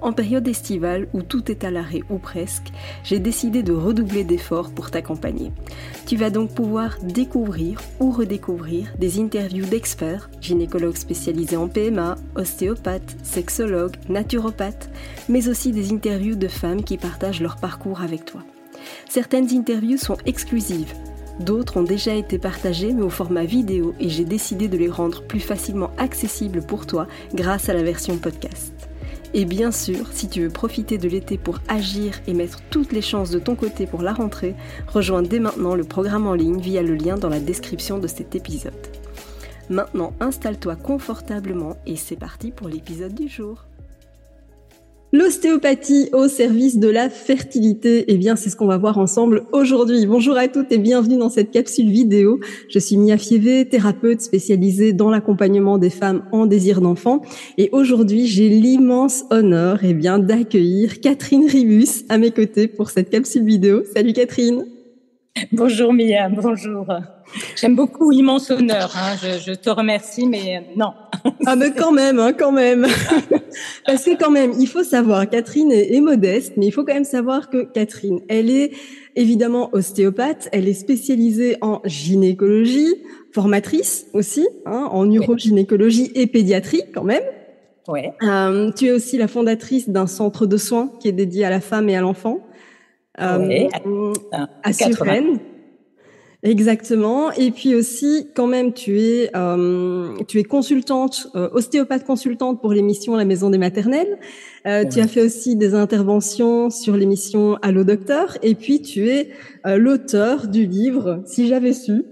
En période estivale où tout est à l'arrêt ou presque, j'ai décidé de redoubler d'efforts pour t'accompagner. Tu vas donc pouvoir découvrir ou redécouvrir des interviews d'experts, gynécologues spécialisés en PMA, ostéopathes, sexologues, naturopathes, mais aussi des interviews de femmes qui partagent leur parcours avec toi. Certaines interviews sont exclusives, D'autres ont déjà été partagées mais au format vidéo et j'ai décidé de les rendre plus facilement accessibles pour toi grâce à la version podcast. Et bien sûr, si tu veux profiter de l'été pour agir et mettre toutes les chances de ton côté pour la rentrée, rejoins dès maintenant le programme en ligne via le lien dans la description de cet épisode. Maintenant, installe-toi confortablement et c'est parti pour l'épisode du jour. L'ostéopathie au service de la fertilité, eh bien, c'est ce qu'on va voir ensemble aujourd'hui. Bonjour à toutes et bienvenue dans cette capsule vidéo. Je suis Mia Fievé, thérapeute spécialisée dans l'accompagnement des femmes en désir d'enfant. Et aujourd'hui, j'ai l'immense honneur, eh bien, d'accueillir Catherine Ribus à mes côtés pour cette capsule vidéo. Salut Catherine. Bonjour Mia, bonjour. J'aime beaucoup immense honneur. Hein. Je, te remercie, mais non. ah mais quand même, hein, quand même. Parce que quand même, il faut savoir, Catherine est, modeste, mais il faut quand même savoir que Catherine, elle est évidemment ostéopathe, elle est spécialisée en gynécologie, formatrice aussi, hein, en urogynécologie et pédiatrie quand même. Ouais. Euh, tu es aussi la fondatrice d'un centre de soins qui est dédié à la femme et à l'enfant. Euh, à, à Suresnes. Exactement. Et puis aussi, quand même, tu es euh, tu es consultante, euh, ostéopathe consultante pour l'émission La Maison des Maternelles. Euh, Tu as fait aussi des interventions sur l'émission Allo Docteur. Et puis tu es l'auteur du livre Si j'avais su,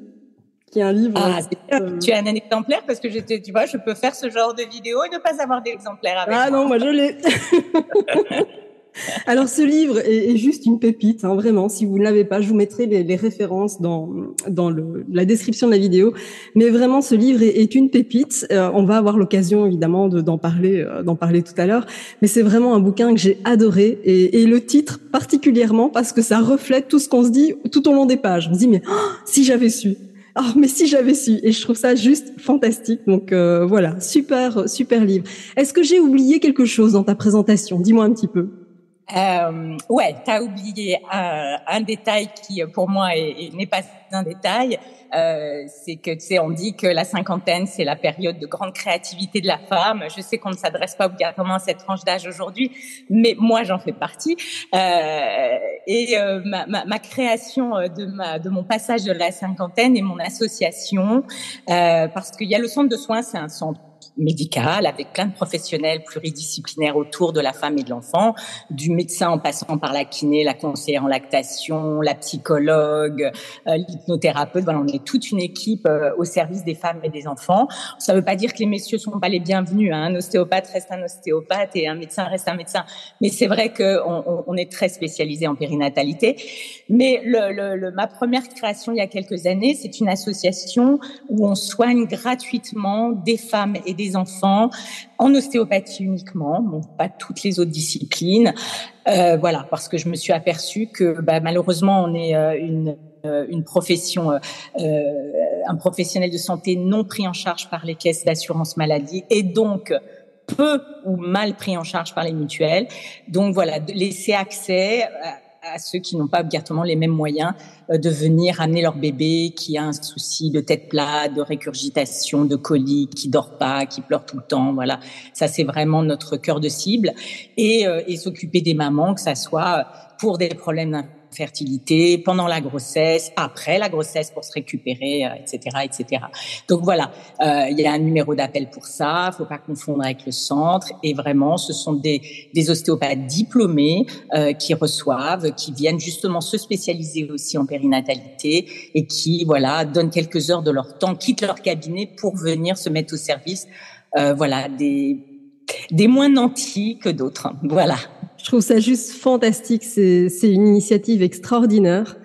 qui est un livre. Ah, euh, tu as un exemplaire? Parce que j'étais, tu vois, je peux faire ce genre de vidéo et ne pas avoir d'exemplaire avec ah moi. Ah non, moi je l'ai. Alors ce livre est, juste une pépite, hein, vraiment. Si vous ne l'avez pas, je vous mettrai les, références dans, dans le, la description de la vidéo. Mais vraiment, ce livre est, une pépite. Euh, on va avoir l'occasion évidemment d'en parler, euh, d'en parler tout à l'heure. Mais c'est vraiment un bouquin que j'ai adoré et, et, le titre particulièrement parce que ça reflète tout ce qu'on se dit tout au long des pages. On se dit mais oh, si j'avais su. Oh, mais si j'avais su Et je trouve ça juste fantastique. Donc euh, voilà, super, super livre. Est-ce que j'ai oublié quelque chose dans ta présentation? Dis-moi un petit peu. Euh, ouais, tu as oublié un, un, détail qui pour moi n'est pas un détail, euh, c'est que tu sais on dit que la cinquantaine c'est la période de grande créativité de la femme. Je sais qu'on ne s'adresse pas obligatoirement à cette tranche d'âge aujourd'hui, mais moi j'en fais partie. Euh, et euh, ma, ma, ma, création de ma de mon passage de la cinquantaine et mon association, euh, parce qu'il y a le centre de soins, c'est un centre médicale avec plein de professionnels pluridisciplinaires autour de la femme et de l'enfant, du médecin en passant par la kiné, la conseillère en lactation, la psychologue, euh, l'hypnothérapeute. Voilà, on est toute une équipe euh, au service des femmes et des enfants. Ça ne veut pas dire que les messieurs sont pas les bienvenus. Hein. Un ostéopathe reste un ostéopathe et un médecin reste un médecin. Mais c'est vrai qu'on on, on est très spécialisé en périnatalité. Mais le, le, ma première création il y a quelques années, c'est une association où on soigne gratuitement des femmes et des enfants en ostéopathie uniquement, bon, pas toutes les autres disciplines. Euh, voilà, parce que je me suis aperçue que bah, malheureusement on est euh, une euh, une profession, euh, un professionnel de santé non pris en charge par les caisses d'assurance maladie et donc peu ou mal pris en charge par les mutuelles. Donc voilà, laisser accès à ceux qui n'ont pas obligatoirement les mêmes moyens euh, de venir amener leur bébé qui a un souci de tête plate, de récurgitation, de colique, qui dort pas, qui pleure tout le temps. Voilà, ça c'est vraiment notre cœur de cible et, euh, et s'occuper des mamans, que ça soit pour des problèmes fertilité, pendant la grossesse, après la grossesse pour se récupérer, etc., euh, etc. Donc voilà, euh, il y a un numéro d'appel pour ça. Faut pas confondre avec le centre. Et vraiment, ce sont des, des ostéopathes diplômés euh, qui reçoivent, qui viennent justement se spécialiser aussi en périnatalité et qui voilà donnent quelques heures de leur temps, quittent leur cabinet pour venir se mettre au service, euh, voilà des des moins nantis que d'autres. Voilà. Je trouve ça juste fantastique. C'est une initiative extraordinaire.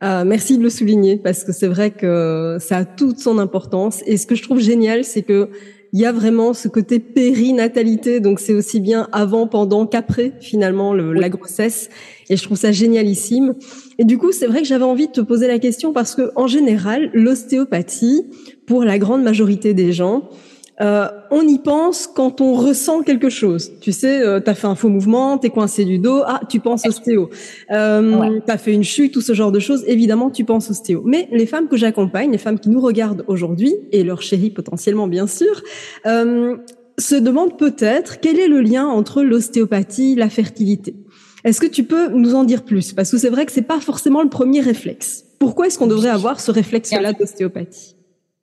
Ah, merci de le souligner parce que c'est vrai que ça a toute son importance. Et ce que je trouve génial, c'est que il y a vraiment ce côté périnatalité, donc c'est aussi bien avant, pendant qu'après finalement le, la grossesse. Et je trouve ça génialissime. Et du coup, c'est vrai que j'avais envie de te poser la question parce que en général, l'ostéopathie, pour la grande majorité des gens, euh, on y pense quand on ressent quelque chose. Tu sais, euh, tu as fait un faux mouvement, tu es coincé du dos, ah, tu penses ostéo. Euh, Tu as fait une chute, tout ce genre de choses, évidemment, tu penses ostéo. Mais les femmes que j'accompagne, les femmes qui nous regardent aujourd'hui, et leurs chéris potentiellement, bien sûr, euh, se demandent peut-être quel est le lien entre l'ostéopathie, la fertilité. Est-ce que tu peux nous en dire plus? Parce que c'est vrai que c'est pas forcément le premier réflexe. Pourquoi est-ce qu'on devrait avoir ce réflexe-là d'ostéopathie?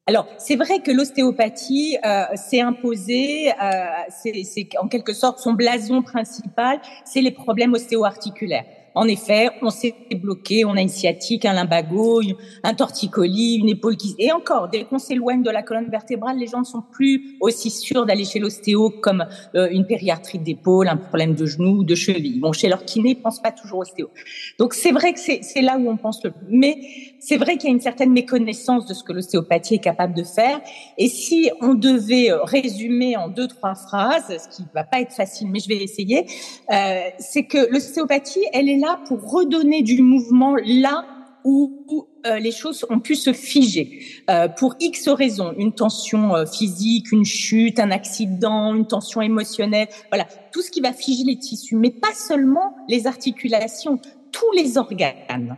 Alors, c'est vrai que l'ostéopathie euh, s'est imposée, euh, c'est en quelque sorte son blason principal, c'est les problèmes ostéo-articulaires. En effet, on s'est bloqué, on a une sciatique, un lumbago, un torticolis, une épaule qui... Et encore, dès qu'on s'éloigne de la colonne vertébrale, les gens ne sont plus aussi sûrs d'aller chez l'ostéo comme euh, une périarthrite d'épaule, un problème de genou ou de cheville. Bon, chez leur kiné, ils pensent pas toujours ostéo. Donc c'est vrai que c'est là où on pense le plus. Mais c'est vrai qu'il y a une certaine méconnaissance de ce que l'ostéopathie est capable de faire. Et si on devait euh, résumer en deux, trois phrases, ce qui va pas être facile, mais je vais essayer, euh, c'est que l'ostéopathie, elle est là pour redonner du mouvement là où euh, les choses ont pu se figer euh, pour X raisons, une tension euh, physique, une chute, un accident, une tension émotionnelle, voilà, tout ce qui va figer les tissus, mais pas seulement les articulations, tous les organes.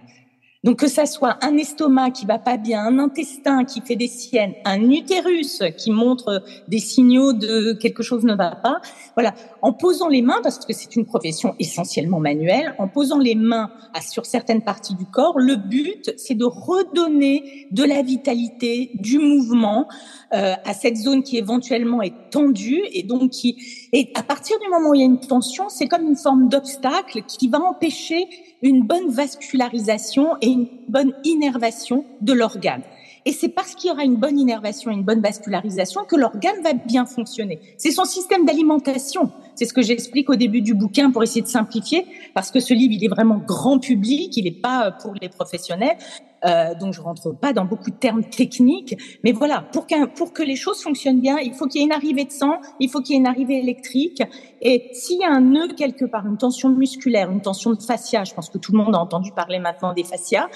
Donc que ça soit un estomac qui va pas bien, un intestin qui fait des siennes, un utérus qui montre des signaux de quelque chose ne va pas. Voilà, en posant les mains parce que c'est une profession essentiellement manuelle, en posant les mains sur certaines parties du corps, le but c'est de redonner de la vitalité, du mouvement euh, à cette zone qui éventuellement est tendue et donc qui et à partir du moment où il y a une tension, c'est comme une forme d'obstacle qui va empêcher une bonne vascularisation et une bonne innervation de l'organe. Et c'est parce qu'il y aura une bonne innervation une bonne vascularisation que l'organe va bien fonctionner. C'est son système d'alimentation. C'est ce que j'explique au début du bouquin pour essayer de simplifier, parce que ce livre, il est vraiment grand public, il n'est pas pour les professionnels. Euh, donc je rentre pas dans beaucoup de termes techniques, mais voilà, pour, pour que les choses fonctionnent bien, il faut qu'il y ait une arrivée de sang, il faut qu'il y ait une arrivée électrique, et s'il y a un nœud quelque part, une tension musculaire, une tension de fascia, je pense que tout le monde a entendu parler maintenant des fascias,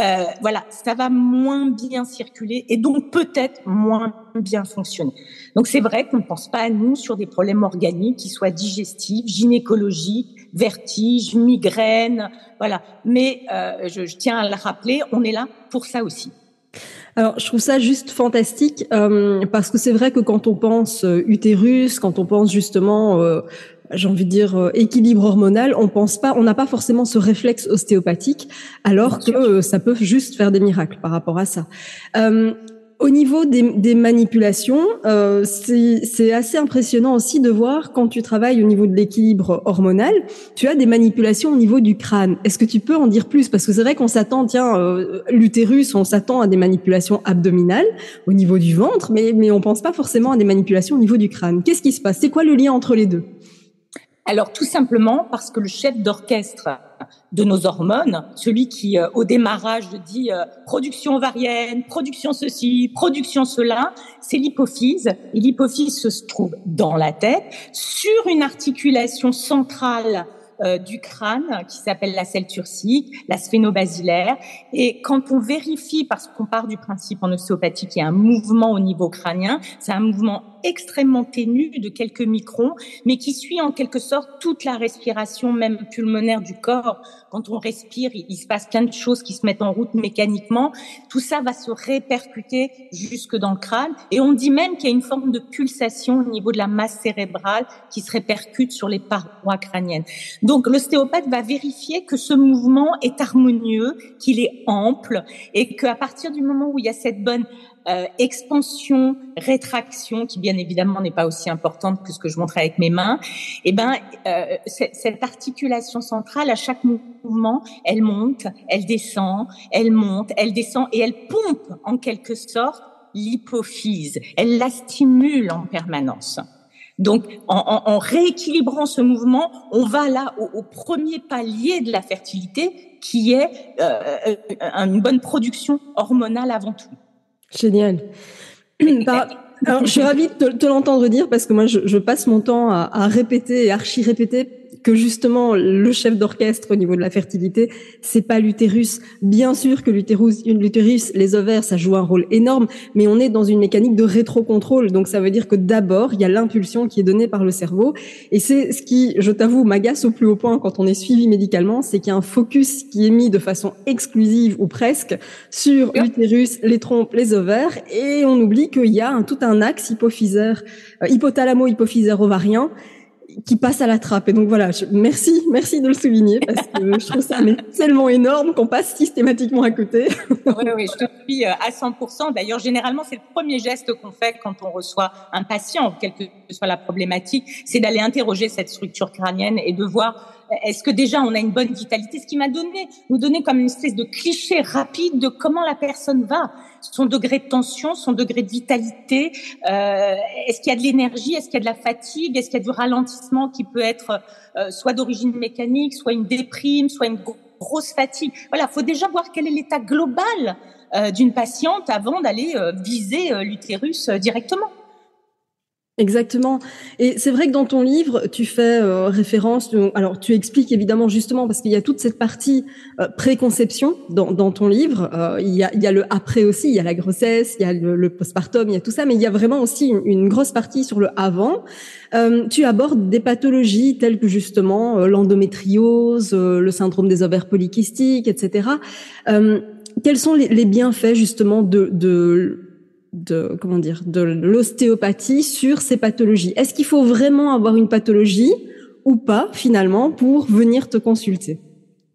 euh, voilà, ça va moins bien circuler et donc peut-être moins bien fonctionner. Donc c'est vrai qu'on ne pense pas à nous sur des problèmes organiques qui soient digestifs, gynécologiques, vertiges, migraines, voilà. Mais euh, je, je, tiens à le rappeler, on est là pour ça aussi. Alors, je trouve ça juste fantastique euh, parce que c'est vrai que quand on pense euh, utérus, quand on pense justement euh, j'ai envie de dire euh, équilibre hormonal, on pense pas, on n'a pas forcément ce réflexe ostéopathique, alors que euh, ça peut juste faire des miracles par rapport à ça. Euh, au niveau des, des manipulations, euh, c'est assez impressionnant aussi de voir quand tu travailles au niveau de l'équilibre hormonal, tu as des manipulations au niveau du crâne. Est-ce que tu peux en dire plus? Parce que c'est vrai qu'on s'attend, tiens, euh, l'utérus, on s'attend à des manipulations abdominales au niveau du ventre, mais, mais on pense pas forcément à des manipulations au niveau du crâne. Qu'est-ce qui se passe? C'est quoi le lien entre les deux? Alors tout simplement parce que le chef d'orchestre de nos hormones, celui qui euh, au démarrage dit euh, production ovarienne, production ceci, production cela, c'est l'hypophyse. Et l'hypophyse se trouve dans la tête, sur une articulation centrale euh, du crâne qui s'appelle la selle turcique, la sphénobasilaire. Et quand on vérifie, parce qu'on part du principe en ostéopathie qu'il y a un mouvement au niveau crânien, c'est un mouvement extrêmement ténu de quelques microns, mais qui suit en quelque sorte toute la respiration, même pulmonaire du corps. Quand on respire, il, se passe plein de choses qui se mettent en route mécaniquement. Tout ça va se répercuter jusque dans le crâne. Et on dit même qu'il y a une forme de pulsation au niveau de la masse cérébrale qui se répercute sur les parois crâniennes. Donc l'ostéopathe va vérifier que ce mouvement est harmonieux, qu'il est ample et qu'à partir du moment où il y a cette bonne euh, expansion, rétraction, qui bien évidemment n'est pas aussi importante que ce que je montre avec mes mains, et eh ben euh, cette articulation centrale, à chaque mouvement, elle monte, elle descend, elle monte, elle descend et elle pompe en quelque sorte l'hypophyse. Elle la stimule en permanence. Donc, en, rééquilibrant ce mouvement, on va là au, premier palier de la fertilité, qui est euh, une bonne production hormonale avant tout. Génial. Alors, je suis ravie de te, l'entendre dire parce que moi, je, passe mon temps à, à répéter et archi-répéter que justement le chef d'orchestre au niveau de la fertilité, c'est pas l'utérus. Bien sûr que l'utérus, l'utérus, les ovaires, ça joue un rôle énorme, mais on est dans une mécanique de rétrocontrôle. Donc ça veut dire que d'abord, il y a l'impulsion qui est donnée par le cerveau, et c'est ce qui, je t'avoue, m'agace au plus haut point quand on est suivi médicalement, c'est qu'il y a un focus qui est mis de façon exclusive ou presque sur l'utérus, les trompes, les ovaires, et on oublie qu'il y a un, tout un axe hypophysaire, euh, hypothalamo-hypophysaire ovarien qui passe à la trappe. Et donc voilà, merci, merci de le souligner parce que je trouve ça tellement énorme qu'on passe systématiquement à côté. oui, oui, je te suis euh, à 100%. D'ailleurs, généralement, c'est le premier geste qu'on fait quand on reçoit un patient, quelle que soit la problématique, c'est d'aller interroger cette structure crânienne et de voir est-ce que déjà on a une bonne vitalité? Ce qui m'a donné, nous donner comme une espèce de cliché rapide de comment la personne va, son degré de tension, son degré de vitalité. Euh, est-ce qu'il y a de l'énergie Est-ce qu'il y a de la fatigue Est-ce qu'il y a du ralentissement qui peut être euh, soit d'origine mécanique, soit une déprime, soit une grosse fatigue Voilà, faut déjà voir quel est l'état global euh, d'une patiente avant d'aller viser l'utérus directement. Exactement. Et c'est vrai que dans ton livre, tu fais euh, référence, alors tu expliques évidemment justement parce qu'il y a toute cette partie euh, préconception dans, ton livre. Euh, il, y a, le après aussi, il y a la grossesse, il y a le, postpartum, il y a tout ça, mais il y a vraiment aussi une, grosse partie sur le avant. tu abordes des pathologies telles que justement l'endométriose, le syndrome des ovaires polykystiques, etc. quels sont les, les bienfaits justement de, de de comment dire de l'ostéopathie sur ces pathologies. Est-ce qu'il faut vraiment avoir une pathologie ou pas finalement pour venir te consulter?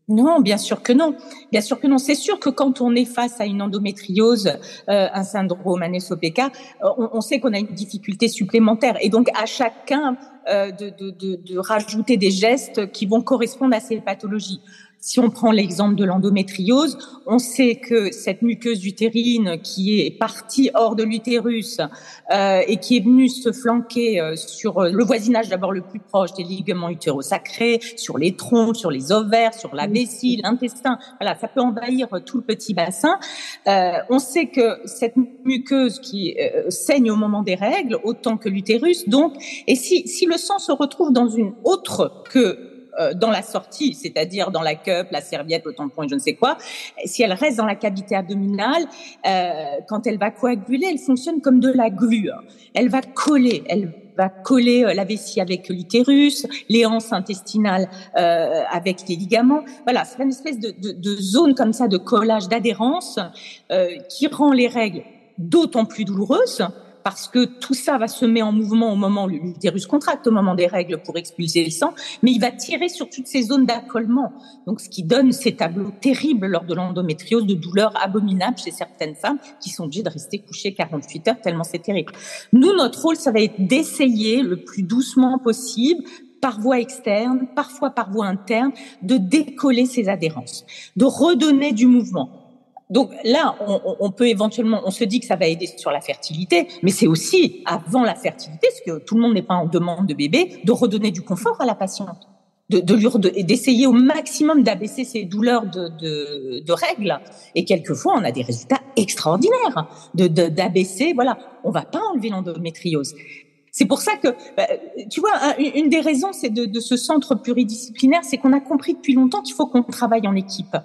Non, bien sûr que non. Bien sûr que non. C'est sûr que quand on est face à une endométriose, euh, un syndrome anesopéka, euh, on, sait qu'on a une difficulté supplémentaire. Et donc à chacun euh, de, de, rajouter des gestes qui vont correspondre à ces pathologies. Si on prend l'exemple de l'endométriose, on sait que cette muqueuse utérine qui est partie hors de l'utérus euh, et qui est venue se flanquer euh, sur le voisinage d'abord le plus proche des ligaments utérosacrés, sur les troncs, sur les ovaires, sur la vessie, l'intestin, voilà, ça peut envahir tout le petit bassin. Euh, on sait que cette muqueuse qui euh, saigne au moment des règles, autant que l'utérus, donc, et si, si le sang se retrouve dans une autre que euh, dans la sortie, c'est-à-dire dans la cup, la serviette, le tampon et je ne sais quoi, si elle reste dans la cavité abdominale, euh, quand elle va coaguler, elle fonctionne comme de la glu. Elle va coller, elle va coller euh, la vessie avec l'utérus, les anses intestinales euh, avec les ligaments. Voilà, c'est une espèce de, de, de, zone comme ça de collage, d'adhérence euh, qui rend les règles d'autant plus douloureuses parce que tout ça va se mettre en mouvement au moment où l'utérus contracte, au moment des règles pour expulser le sang, mais il va tirer sur toutes ces zones d'accollement. Donc, ce qui donne ces tableaux terribles lors de l'endométriose de douleurs abominables chez certaines femmes qui sont obligées de rester couchées 48 heures tellement c'est terrible. Nous, notre rôle, ça va être d'essayer le plus doucement possible par voie externe, parfois par voie interne, de décoller ces adhérences, de redonner du mouvement. Donc là, on, peut éventuellement, on se dit que ça va aider sur la fertilité, mais c'est aussi avant la fertilité, parce que tout le monde n'est pas en demande de bébé, de redonner du confort à la patiente, de, de d'essayer au maximum d'abaisser ses douleurs de, de, de, règles. Et quelquefois, on a des résultats extraordinaires de d'abaisser. Voilà, on va pas enlever l'endométriose. C'est pour ça que, bah, tu vois, une des raisons, c'est de, de ce centre pluridisciplinaire, c'est qu'on a compris depuis longtemps qu'il faut qu'on travaille en équipe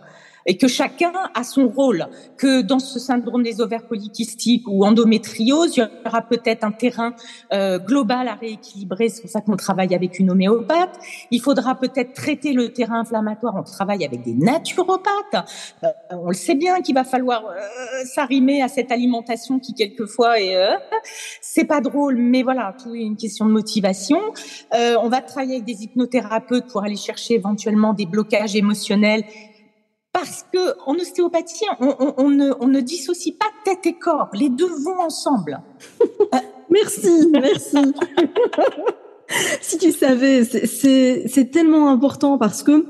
et que chacun a son rôle, que dans ce syndrome des ovaires polykystiques ou endométriose, il y aura peut-être un terrain euh, global à rééquilibrer, c'est pour ça qu'on travaille avec une homéopathe. Il faudra peut-être traiter le terrain inflammatoire, on travaille avec des naturopathes. Euh, on le sait bien qu'il va falloir euh, s'arrimer à cette alimentation qui quelquefois est euh, c'est pas drôle, mais voilà, tout est une question de motivation. Euh, on va travailler avec des hypnothérapeutes pour aller chercher éventuellement des blocages émotionnels parce que en ostéopathie, on, ne, on, ne, dissocie pas tête et corps. Les deux vont ensemble. merci, merci. si tu savais, c'est tellement important parce que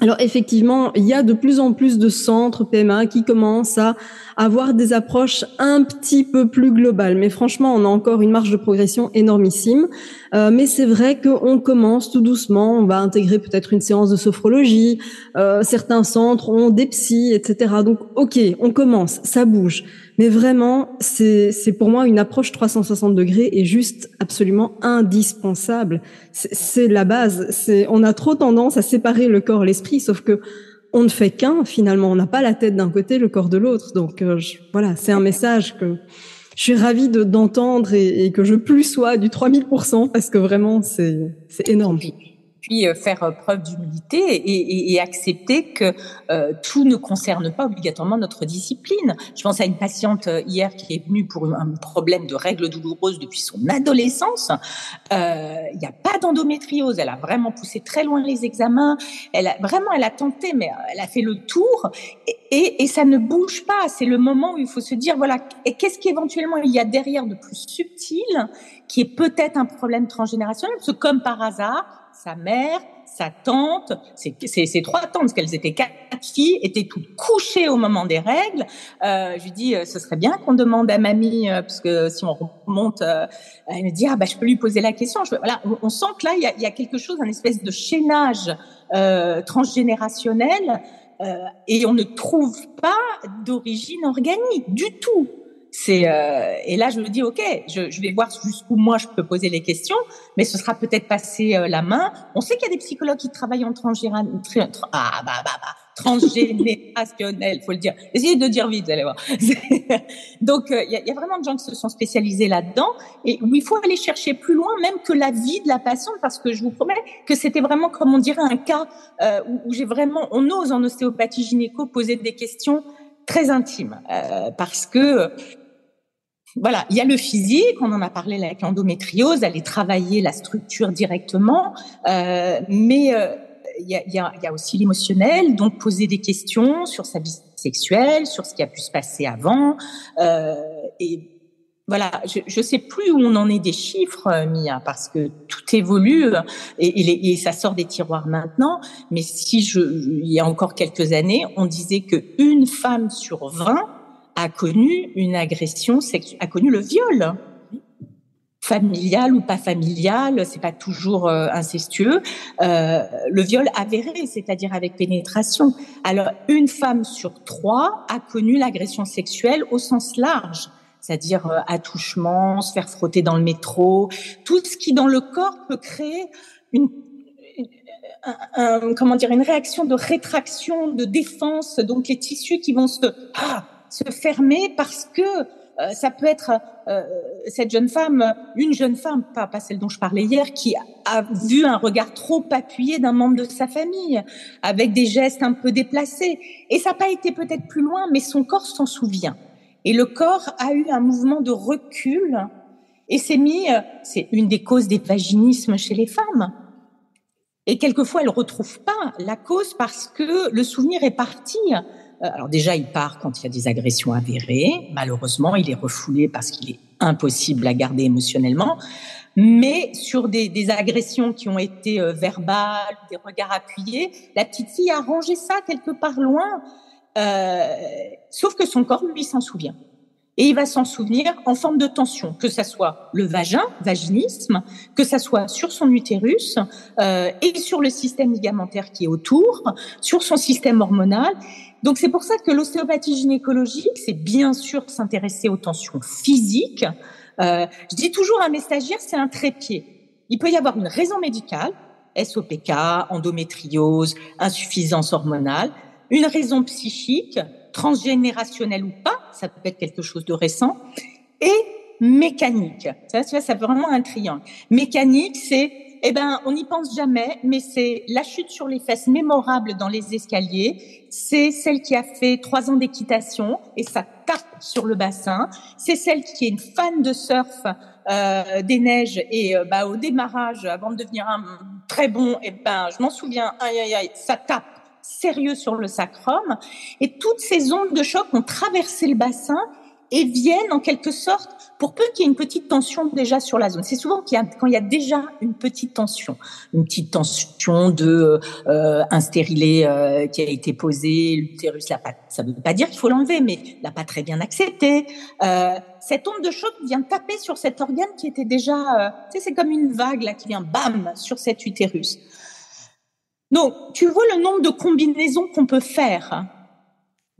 alors effectivement, il y a de plus en plus de centres PMA qui commencent à avoir des approches un petit peu plus globales. Mais franchement, on a encore une marge de progression énormissime. Euh, mais c'est vrai qu'on commence tout doucement. On va intégrer peut-être une séance de sophrologie. Euh, certains centres ont des psys, etc. Donc ok, on commence, ça bouge. Mais vraiment, c'est pour moi une approche 360 degrés et juste absolument indispensable. C'est la base. On a trop tendance à séparer le corps l'esprit, sauf que on ne fait qu'un finalement. On n'a pas la tête d'un côté, le corps de l'autre. Donc euh, voilà, c'est un message que je suis ravie d'entendre et, et, que je plus sois du 3000% parce que vraiment c'est énorme puis euh, faire euh, preuve d'humilité et, et, et, accepter que euh, tout ne concerne pas obligatoirement notre discipline. Je pense à une patiente hier qui est venue pour un problème de règles douloureuses depuis son adolescence. Il n'y a pas d'endométriose. Elle a vraiment poussé très loin les examens. Elle a vraiment, elle a tenté, mais elle a fait le tour et, et ça ne bouge pas. C'est le moment où il faut se dire voilà, et qu'est-ce qu'éventuellement il y a derrière de plus subtil, qui est peut-être un problème transgénérationnel, parce que comme par hasard sa mère, sa tante, ses, trois tantes, parce qu'elles étaient quatre filles, étaient toutes couchées au moment des règles. Euh, je lui dis, euh, ce serait bien qu'on demande à mamie, euh, parce que si on remonte, euh, elle me dit, ah bah je peux lui poser la question. Je, voilà, on, sent que là, il y a, y a, quelque chose, un espèce de chaînage transgénérationnel, et on ne trouve pas d'origine organique du tout. C'est euh, et là je me dis ok, je, je vais voir jusqu'où moi je peux poser les questions, mais ce sera peut-être passer euh, la main. On sait qu'il y a des psychologues qui travaillent en transgénérationnel, ah bah bah bah transgénérationnel, faut le dire. Essayez de dire vite, vous allez voir. Donc euh, il y, a, y, a, vraiment de gens qui se sont spécialisés là-dedans et où il faut aller chercher plus loin même que la vie de la patiente parce que je vous promets que c'était vraiment comme on dirait un cas euh, où, où j'ai vraiment on ose en ostéopathie gynéco poser des questions très intimes euh, parce que voilà, il y a le physique, on en a parlé avec l'endométriose, aller travailler la structure directement, euh, mais euh, il, y a, y a, y, a, aussi l'émotionnel, donc poser des questions sur sa vie sexuelle, sur ce qui a pu se passer avant, euh, et voilà, je ne sais plus où on en est des chiffres, euh, Mia, parce que tout évolue et, et, ça sort des tiroirs maintenant. Mais si je, il y a encore quelques années, on disait que une femme sur 20 a connu une agression sexuelle, a connu le viol. Familial ou pas familial, c'est pas toujours euh, incestueux, euh, le viol avéré, c'est-à-dire avec pénétration. Alors, une femme sur trois a connu l'agression sexuelle au sens large, c'est-à-dire euh, attouchement, se faire frotter dans le métro, tout ce qui dans le corps peut créer une un, comment dire une réaction de rétraction, de défense, donc les tissus qui vont se ah, se fermer parce que euh, ça peut être euh, cette jeune femme, une jeune femme, pas, pas celle dont je parlais hier, qui a vu un regard trop appuyé d'un membre de sa famille, avec des gestes un peu déplacés. Et ça n'a pas été peut-être plus loin, mais son corps s'en souvient. Et le corps a eu un mouvement de recul et s'est mis, euh, c'est une des causes des vaginismes chez les femmes. Et quelquefois, elle retrouve pas la cause parce que le souvenir est parti. Euh, alors déjà, il part quand il y a des agressions avérées. Malheureusement, il est refoulé parce qu'il est impossible à garder émotionnellement. Mais sur des, des agressions qui ont été euh, verbales, des regards appuyés, la petite fille a rangé ça quelque part loin. Euh, sauf que son corps, lui, s'en souvient. Et il va s'en souvenir en forme de tension, que ça soit le vagin, vaginisme, que ça soit sur son utérus euh, et sur le système ligamentaire qui est autour, sur son système hormonal. Donc c'est pour ça que l'ostéopathie gynécologique, c'est bien sûr s'intéresser aux tensions physiques. Euh, je dis toujours à mes stagiaires, c'est un trépied. Il peut y avoir une raison médicale, SOPK, endométriose, insuffisance hormonale, une raison psychique, transgénérationnelle ou pas, ça peut être quelque chose de récent, et mécanique. Ça, c'est vraiment un triangle. Mécanique, c'est eh ben, on n'y pense jamais, mais c'est la chute sur les fesses mémorable dans les escaliers. C'est celle qui a fait trois ans d'équitation et ça tape sur le bassin. C'est celle qui est une fan de surf euh, des neiges et euh, bah, au démarrage, avant de devenir un très bon, eh ben, je m'en souviens, aïe aïe aïe, ça tape sérieux sur le sacrum. Et toutes ces ondes de choc ont traversé le bassin et viennent en quelque sorte pour peu qu'il y ait une petite tension déjà sur la zone. C'est souvent qu'il y a, quand il y a déjà une petite tension, une petite tension de euh, un stérilet euh, qui a été posé, l'utérus l'a. Ça ne veut pas dire qu'il faut l'enlever, mais l'a pas très bien accepté. Euh, cette onde de choc vient taper sur cet organe qui était déjà, euh, tu sais, c'est comme une vague là qui vient bam sur cet utérus. Donc, tu vois le nombre de combinaisons qu'on peut faire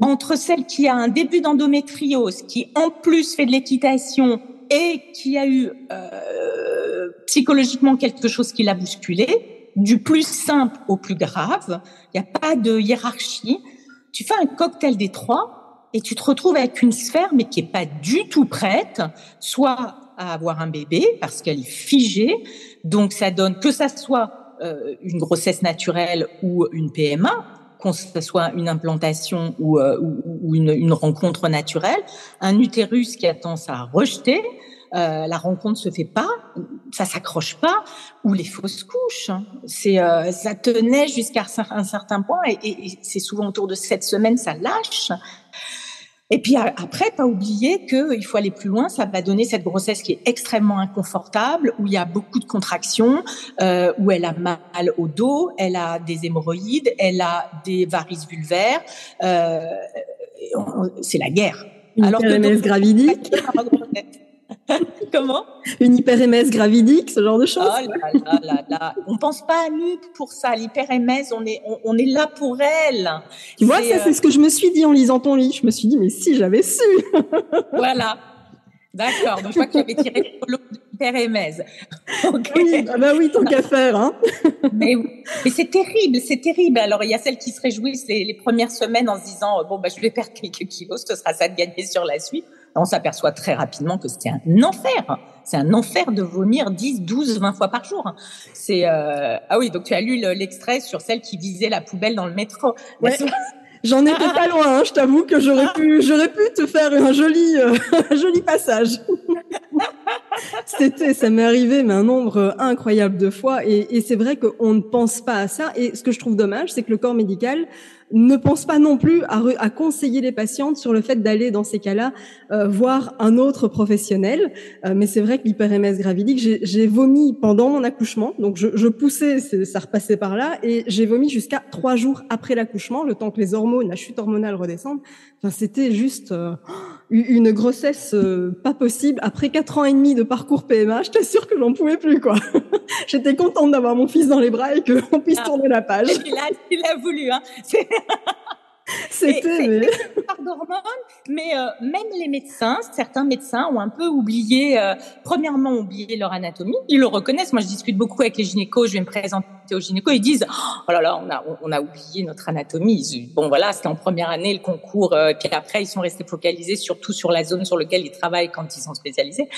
entre celle qui a un début d'endométriose, qui en plus fait de l'équitation et qui a eu euh, psychologiquement quelque chose qui l'a bousculé, du plus simple au plus grave, il n'y a pas de hiérarchie. Tu fais un cocktail des trois et tu te retrouves avec une sphère mais qui est pas du tout prête, soit à avoir un bébé parce qu'elle est figée, donc ça donne que ça soit euh, une grossesse naturelle ou une PMA, qu'on ce soit une implantation ou, euh, une, rencontre naturelle, un utérus qui a tendance à rejeter, euh, la rencontre se fait pas, ça s'accroche pas, ou les fausses couches. Hein. C'est euh, ça tenait jusqu'à un certain point et c'est souvent autour de cette semaine ça lâche. Et puis après, pas oublier qu'il faut aller plus loin. Ça va donner cette grossesse qui est extrêmement inconfortable, où il y a beaucoup de contractions, euh, où elle a mal au dos, elle a des hémorroïdes, elle a des varices vulvaires. Euh, c'est la guerre. Une Alors que gravidique. Comment? Une hyperémèse gravidique, ce genre de choses. Oh là là là là. On pense pas à nous pour ça. L'hyperémèse, on est, on, est là pour elle. Tu vois, ça, c'est ce que je me suis dit en lisant ton livre. Je me suis dit, mais si, j'avais su. voilà. D'accord. Donc, je crois que tu avais tiré le hyperémèse. Oui, ah bah oui, tant qu'à faire. Hein. mais, mais c'est terrible, c'est terrible. Alors, il y a celles qui se réjouissent les, les premières semaines en se disant, bon, bah, je vais perdre quelques kilos, ce sera ça de gagner sur la suite on s'aperçoit très rapidement que c'est un enfer. C'est un enfer de vomir 10, 12, 20 fois par jour. C'est euh... ah oui, donc tu as lu l'extrait sur celle qui visait la poubelle dans le métro. J'en étais pas loin, hein. je t'avoue que j'aurais pu, j'aurais pu te faire un joli, euh, un joli passage. C'était, ça m'est arrivé, mais un nombre incroyable de fois. Et, et c'est vrai qu'on ne pense pas à ça. Et ce que je trouve dommage, c'est que le corps médical ne pense pas non plus à, à conseiller les patientes sur le fait d'aller dans ces cas-là euh, voir un autre professionnel. Euh, mais c'est vrai que l'hyperémèse gravidique, j'ai vomi pendant mon accouchement, donc je, je poussais, ça repassait par là, et j'ai vomi jusqu'à trois jours après l'accouchement, le temps que les hormones, la chute hormonale redescende. Enfin, c'était juste euh, une grossesse pas possible. Après quatre ans et demi de parcours PMA, j'étais sûre que j'en pouvais plus, quoi. J'étais contente d'avoir mon fils dans les bras et qu'on puisse ah. tourner la page. Il a, il a voulu, hein. C'était d'hormones, mais euh, même les médecins, certains médecins ont un peu oublié, euh, premièrement oublié leur anatomie. Ils le reconnaissent. Moi, je discute beaucoup avec les gynécos. Je vais me présenter aux gynécos. Ils disent oh là là, on a on a oublié notre anatomie. Bon voilà, c'était en première année le concours. Euh, puis après, ils sont restés focalisés surtout sur la zone sur laquelle ils travaillent quand ils sont spécialisés.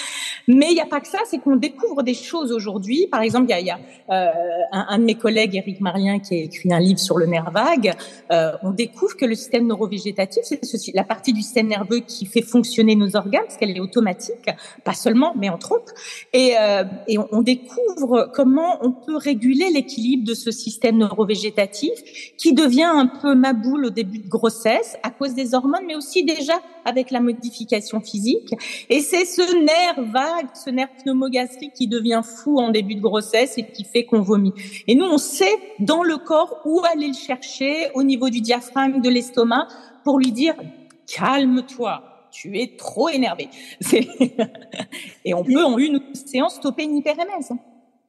Mais il n'y a pas que ça, c'est qu'on découvre des choses aujourd'hui. Par exemple, il y a, y a euh, un, un, de mes collègues, Eric Marien, qui a écrit un livre sur le nerf vague. on découvre que le système neurovégétatif, c'est la partie du système nerveux qui fait fonctionner nos organes, parce qu'elle est automatique, pas seulement, mais entre autres. Et, euh, et on, découvre comment on peut réguler l'équilibre de ce système neurovégétatif qui devient un peu maboule au début de grossesse à cause des hormones, mais aussi déjà avec la modification physique. Et c'est ce nerf vague, ce nerf pneumogastrique qui devient fou en début de grossesse et qui fait qu'on vomit. Et nous, on sait dans le corps où aller le chercher au niveau du diaphragme, de l'estomac, pour lui dire calme-toi. Tu es trop énervé. et on peut en une séance stopper une hyperémèse.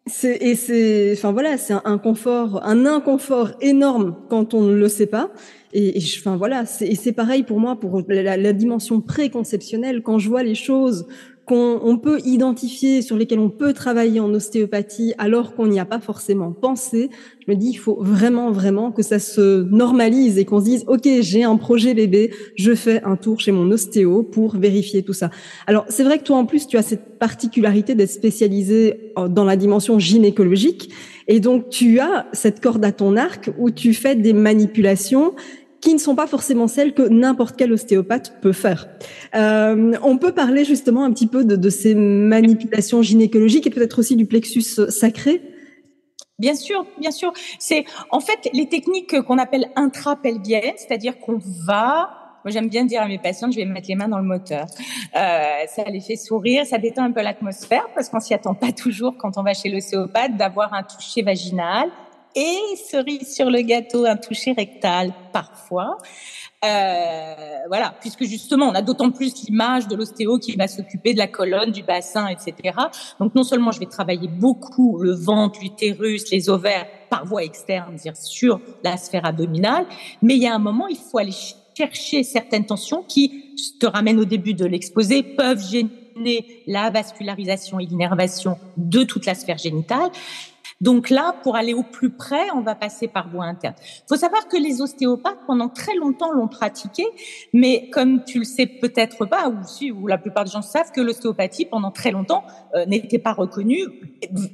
C'est et c'est enfin voilà, c'est un inconfort, un inconfort énorme quand on ne le sait pas. Et, et enfin voilà, c'est pareil pour moi pour la, la dimension préconceptionnelle quand je vois les choses qu'on peut identifier, sur lesquels on peut travailler en ostéopathie alors qu'on n'y a pas forcément pensé, je me dis il faut vraiment vraiment que ça se normalise et qu'on se dise ok j'ai un projet bébé, je fais un tour chez mon ostéo pour vérifier tout ça. Alors c'est vrai que toi en plus tu as cette particularité d'être spécialisé dans la dimension gynécologique et donc tu as cette corde à ton arc où tu fais des manipulations qui ne sont pas forcément celles que n'importe quel ostéopathe peut faire. Euh, on peut parler justement un petit peu de, de ces manipulations gynécologiques et peut-être aussi du plexus sacré. Bien sûr, bien sûr. C'est en fait les techniques qu'on appelle intrapelviennes, c'est-à-dire qu'on va Moi, j'aime bien dire à mes patients, je vais mettre les mains dans le moteur. Euh, ça les fait sourire, ça détend un peu l'atmosphère parce qu'on s'y attend pas toujours quand on va chez l'ostéopathe d'avoir un toucher vaginal et cerise sur le gâteau, un toucher rectal parfois. Euh, voilà, puisque justement, on a d'autant plus l'image de l'ostéo qui va s'occuper de la colonne, du bassin, etc. Donc, non seulement je vais travailler beaucoup le ventre, l'utérus, les ovaires par voie externe, dire sur la sphère abdominale, mais il y a un moment, il faut aller chercher certaines tensions qui, je te ramène au début de l'exposé, peuvent gêner la vascularisation et l'innervation de toute la sphère génitale. Donc là, pour aller au plus près, on va passer par voie interne. Il faut savoir que les ostéopathes, pendant très longtemps, l'ont pratiqué, mais comme tu le sais peut-être pas, ou si, ou la plupart des gens savent que l'ostéopathie, pendant très longtemps, euh, n'était pas reconnue,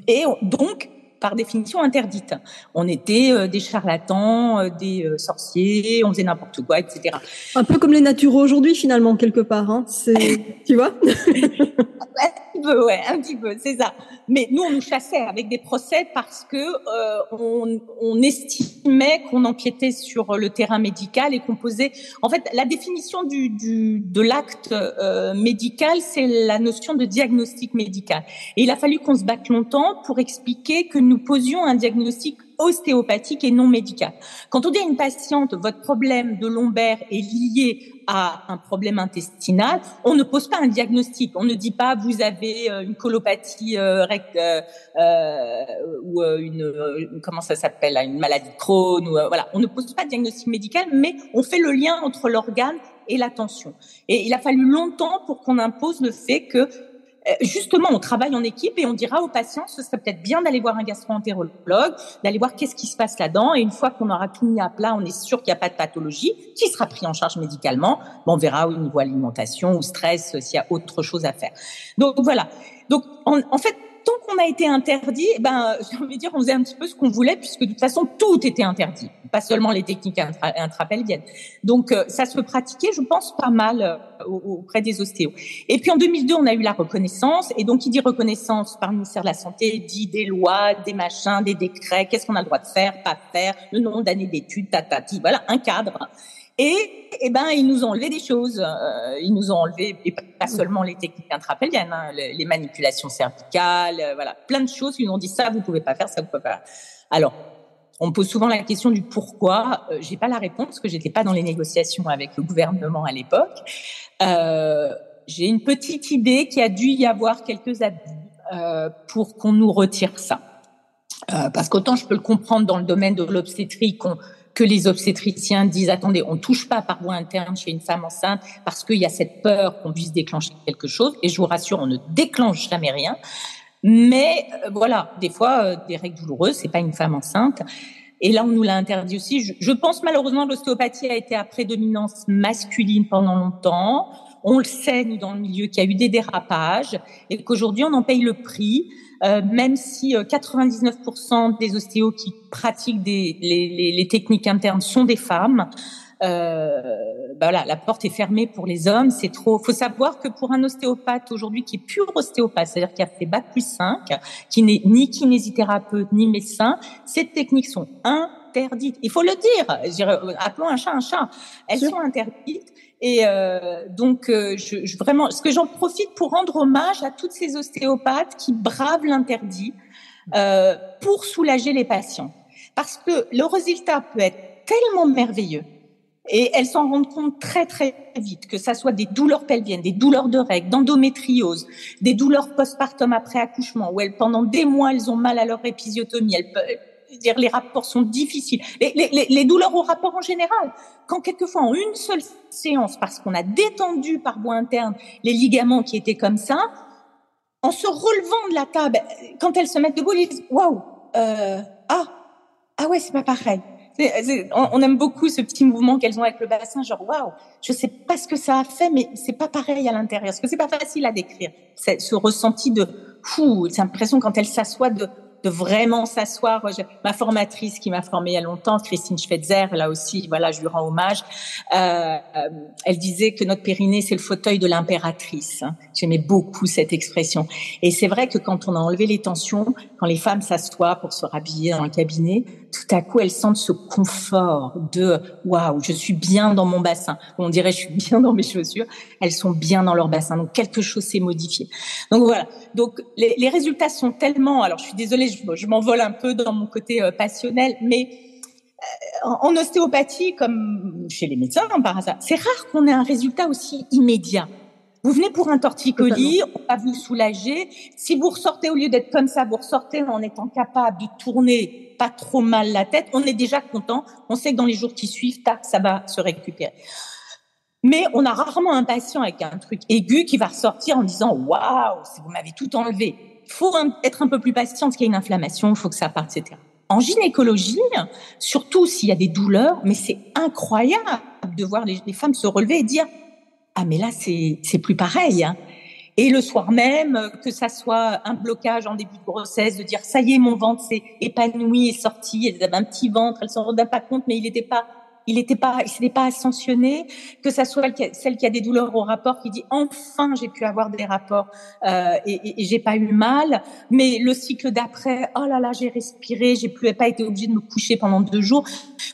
et donc par définition interdite. On était euh, des charlatans, euh, des euh, sorciers, on faisait n'importe quoi, etc. Un peu comme les naturaux aujourd'hui, finalement, quelque part. Hein. C'est, tu vois? Un petit peu, ouais, un petit peu, c'est ça. Mais nous, on nous chassait avec des procès parce que on, on, estimait qu'on empiétait sur le terrain médical et qu'on posait. En fait, la définition du, du de l'acte médical, c'est la notion de diagnostic médical. Et il a fallu qu'on se batte longtemps pour expliquer que nous posions un diagnostic ostéopathique et non médical. Quand on dit à une patiente, votre problème de lombaire est lié à un problème intestinal, on ne pose pas un diagnostic. On ne dit pas vous avez euh, une colopathie euh, euh, euh ou une comment ça s'appelle une maladie de Crohn ou voilà. On ne pose pas de diagnostic médical, mais on fait le lien entre l'organe et la tension. Et il a fallu longtemps pour qu'on impose le fait que euh, justement, on travaille en équipe et on dira aux patients, ce serait peut-être bien d'aller voir un gastro-entérologue, d'aller voir qu'est-ce qui se passe là-dedans. Et une fois qu'on aura tout mis à plat, on est sûr qu'il n'y a pas de pathologie qui sera pris en charge médicalement. on verra au niveau alimentation ou stress s'il y a autre chose à faire. Donc voilà. Donc en fait, tant qu'on a été interdit, eh ben, j'ai envie de dire, on faisait un petit peu ce qu'on voulait, puisque de toute façon, tout était interdit, pas seulement les techniques intrapelviennes. Donc, euh, ça se pratiquait, je pense, pas mal euh, auprès des ostéos. Et puis, en 2002, on a eu la reconnaissance. Et donc, qui dit reconnaissance par le ministère de la Santé dit des lois, des machins, des décrets, qu'est-ce qu'on a le droit de faire, pas faire, le nombre d'années d'études, tatati, voilà, un cadre. Et eh ben, ils nous ont enlevé des choses. Euh, ils nous ont enlevé, et pas seulement les techniques intrapelviennes, hein, les, manipulations cervicales, euh, voilà, plein de choses. Ils nous ont dit ça, vous pouvez pas faire, ça, vous pouvez pas. Alors, on me pose souvent la question du pourquoi. Euh, J'ai pas la réponse parce que j'étais pas dans les négociations avec le gouvernement à l'époque. Euh, J'ai une petite idée qu'il a dû y avoir quelques abus euh, pour qu'on nous retire ça. Parce qu'autant je peux le comprendre dans le domaine de l'obstétrique, on que les obstétriciens disent attendez, on touche pas par voie interne chez une femme enceinte parce qu'il y a cette peur qu'on puisse déclencher quelque chose. Et je vous rassure, on ne déclenche jamais rien. Mais euh, voilà, des fois, euh, des règles douloureuses, c'est pas une femme enceinte. Et là, on nous l'a interdit aussi. Je, je pense malheureusement l'ostéopathie a été à prédominance masculine pendant longtemps. On le sait, nous, dans le milieu, qu'il y a eu des dérapages et qu'aujourd'hui, on en paye le prix. Euh, même si 99% euh, des ostéos qui pratiquent des, les, les, techniques internes sont des femmes. Euh, bah voilà, la porte est fermée pour les hommes, c'est trop. Faut savoir que pour un ostéopathe aujourd'hui qui est pur ostéopathe, c'est-à-dire qui a fait bac plus 5, qui n'est ni kinésithérapeute ni médecin, ces techniques sont interdites. Il faut le dire. Appelons un chat un chat. Elles sont interdites. Et euh, donc, euh, je, je, vraiment, ce que j'en profite pour rendre hommage à toutes ces ostéopathes qui bravent l'interdit euh, pour soulager les patients, parce que le résultat peut être tellement merveilleux. Et elles s'en rendent compte très très vite, que ça soit des douleurs pelviennes, des douleurs de règles, d'endométriose, des douleurs postpartum après accouchement, où elles pendant des mois elles ont mal à leur épisiotomie, elles, dire les rapports sont difficiles. Les, les, douleurs au rapport en général, quand quelquefois en une seule séance, parce qu'on a détendu par voie interne les ligaments qui étaient comme ça, en se relevant de la table, quand elles se mettent debout, elles disent waouh, euh, ah, ah ouais, c'est pas pareil. on, aime beaucoup ce petit mouvement qu'elles ont avec le bassin, genre waouh, je sais pas ce que ça a fait, mais c'est pas pareil à l'intérieur. Parce que c'est pas facile à décrire. Ce ressenti de fou, c'est l'impression quand elles s'assoient de de vraiment s'asseoir. Ma formatrice qui m'a formée il y a longtemps, Christine Schweitzer, là aussi, voilà, je lui rends hommage. Euh, euh, elle disait que notre périnée, c'est le fauteuil de l'impératrice. J'aimais beaucoup cette expression. Et c'est vrai que quand on a enlevé les tensions, quand les femmes s'assoient pour se rhabiller dans le cabinet, tout à coup elles sentent ce confort de waouh, je suis bien dans mon bassin. On dirait je suis bien dans mes chaussures. Elles sont bien dans leur bassin. Donc quelque chose s'est modifié. Donc voilà. Donc les, résultats sont tellement. Alors je suis désolée, je, je m'envole un peu dans mon côté euh, passionnel, mais euh, en, ostéopathie, comme chez les médecins hein, par hasard, c'est rare qu'on ait un résultat aussi immédiat. Vous venez pour un torticolis, on va vous soulager. Si vous ressortez au lieu d'être comme ça, vous ressortez en étant capable de tourner pas trop mal la tête, on est déjà content. On sait que dans les jours qui suivent, tac, ça va se récupérer. Mais on a rarement un patient avec un truc aigu qui va ressortir en disant waouh, vous m'avez tout enlevé. Il faut être un peu plus patient parce qu'il y a une inflammation, il faut que ça parte, etc. En gynécologie, surtout s'il y a des douleurs, mais c'est incroyable de voir les, femmes se relever et dire ah mais là c'est plus pareil. Hein. Et le soir même, que ça soit un blocage en début de grossesse, de dire ça y est, mon ventre s'est épanoui et sorti, elles avaient un petit ventre, elles s'en rendaient pas compte, mais il n'était pas il n'était pas, il s'était pas ascensionné, que ça soit celle qui a des douleurs au rapport qui dit enfin j'ai pu avoir des rapports euh, et, et, j'ai pas eu mal, mais le cycle d'après, oh là là j'ai respiré, j'ai plus pas été obligée de me coucher pendant deux jours.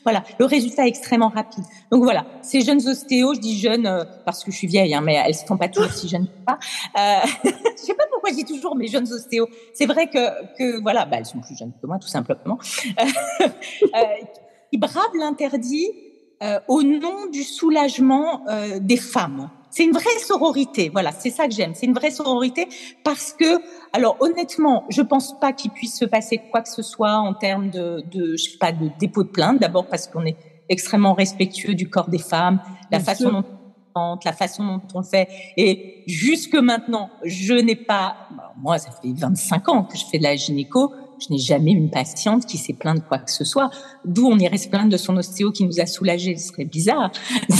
Voilà, le résultat est extrêmement rapide. Donc voilà, ces jeunes ostéos, je dis jeunes euh, parce que je suis vieille, hein, mais elles sont pas toujours si jeunes que ça. Euh, je sais pas pourquoi je dis toujours mes jeunes ostéos. C'est vrai que que voilà, bah, elles sont plus jeunes que moi tout simplement. Qui bravent l'interdit euh, au nom du soulagement euh, des femmes. C'est une vraie sororité, voilà, c'est ça que j'aime. C'est une vraie sororité parce que, alors honnêtement, je pense pas qu'il puisse se passer quoi que ce soit en termes de, de je sais pas, de dépôt de plainte. D'abord parce qu'on est extrêmement respectueux du corps des femmes, la façon dont on la façon dont on le fait. Et jusque maintenant, je n'ai pas, moi, ça fait 25 ans que je fais de la gynéco. Je n'ai jamais eu une patiente qui s'est plainte de quoi que ce soit. D'où on irait se plaindre de son ostéo qui nous a soulagés. Ce serait bizarre.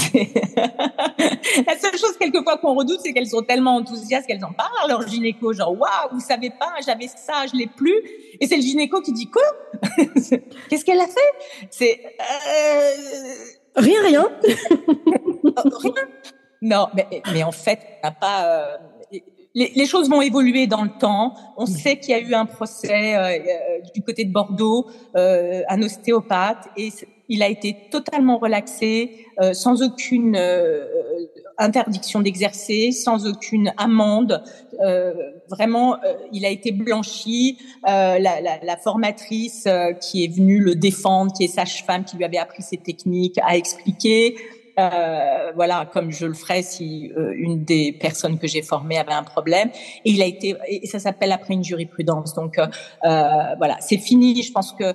La seule chose quelquefois qu'on redoute, c'est qu'elles sont tellement enthousiastes qu'elles en parlent leur gynéco. Genre, waouh, vous savez pas, j'avais ça, je l'ai plus. Et c'est le gynéco qui dit quoi? Qu'est-ce qu'elle a fait? C'est euh... rien, rien. rien. Non, mais, mais en fait, n'a pas. Euh les, les, choses vont évoluer dans le temps. On sait qu'il y a eu un procès euh, euh, du côté de Bordeaux, euh, un ostéopathe, et il a été totalement relaxé, euh, sans aucune interdiction d'exercer, sans aucune amende. vraiment, il a été blanchi. La, la, la, formatrice qui est venue le défendre, qui est sage-femme, qui lui avait appris ses techniques, a expliqué. Euh, voilà, comme je le ferais si euh, une des personnes que j'ai formées avait un problème. Et il a été, et ça s'appelle après une jurisprudence. Donc euh, voilà, c'est fini. Je pense que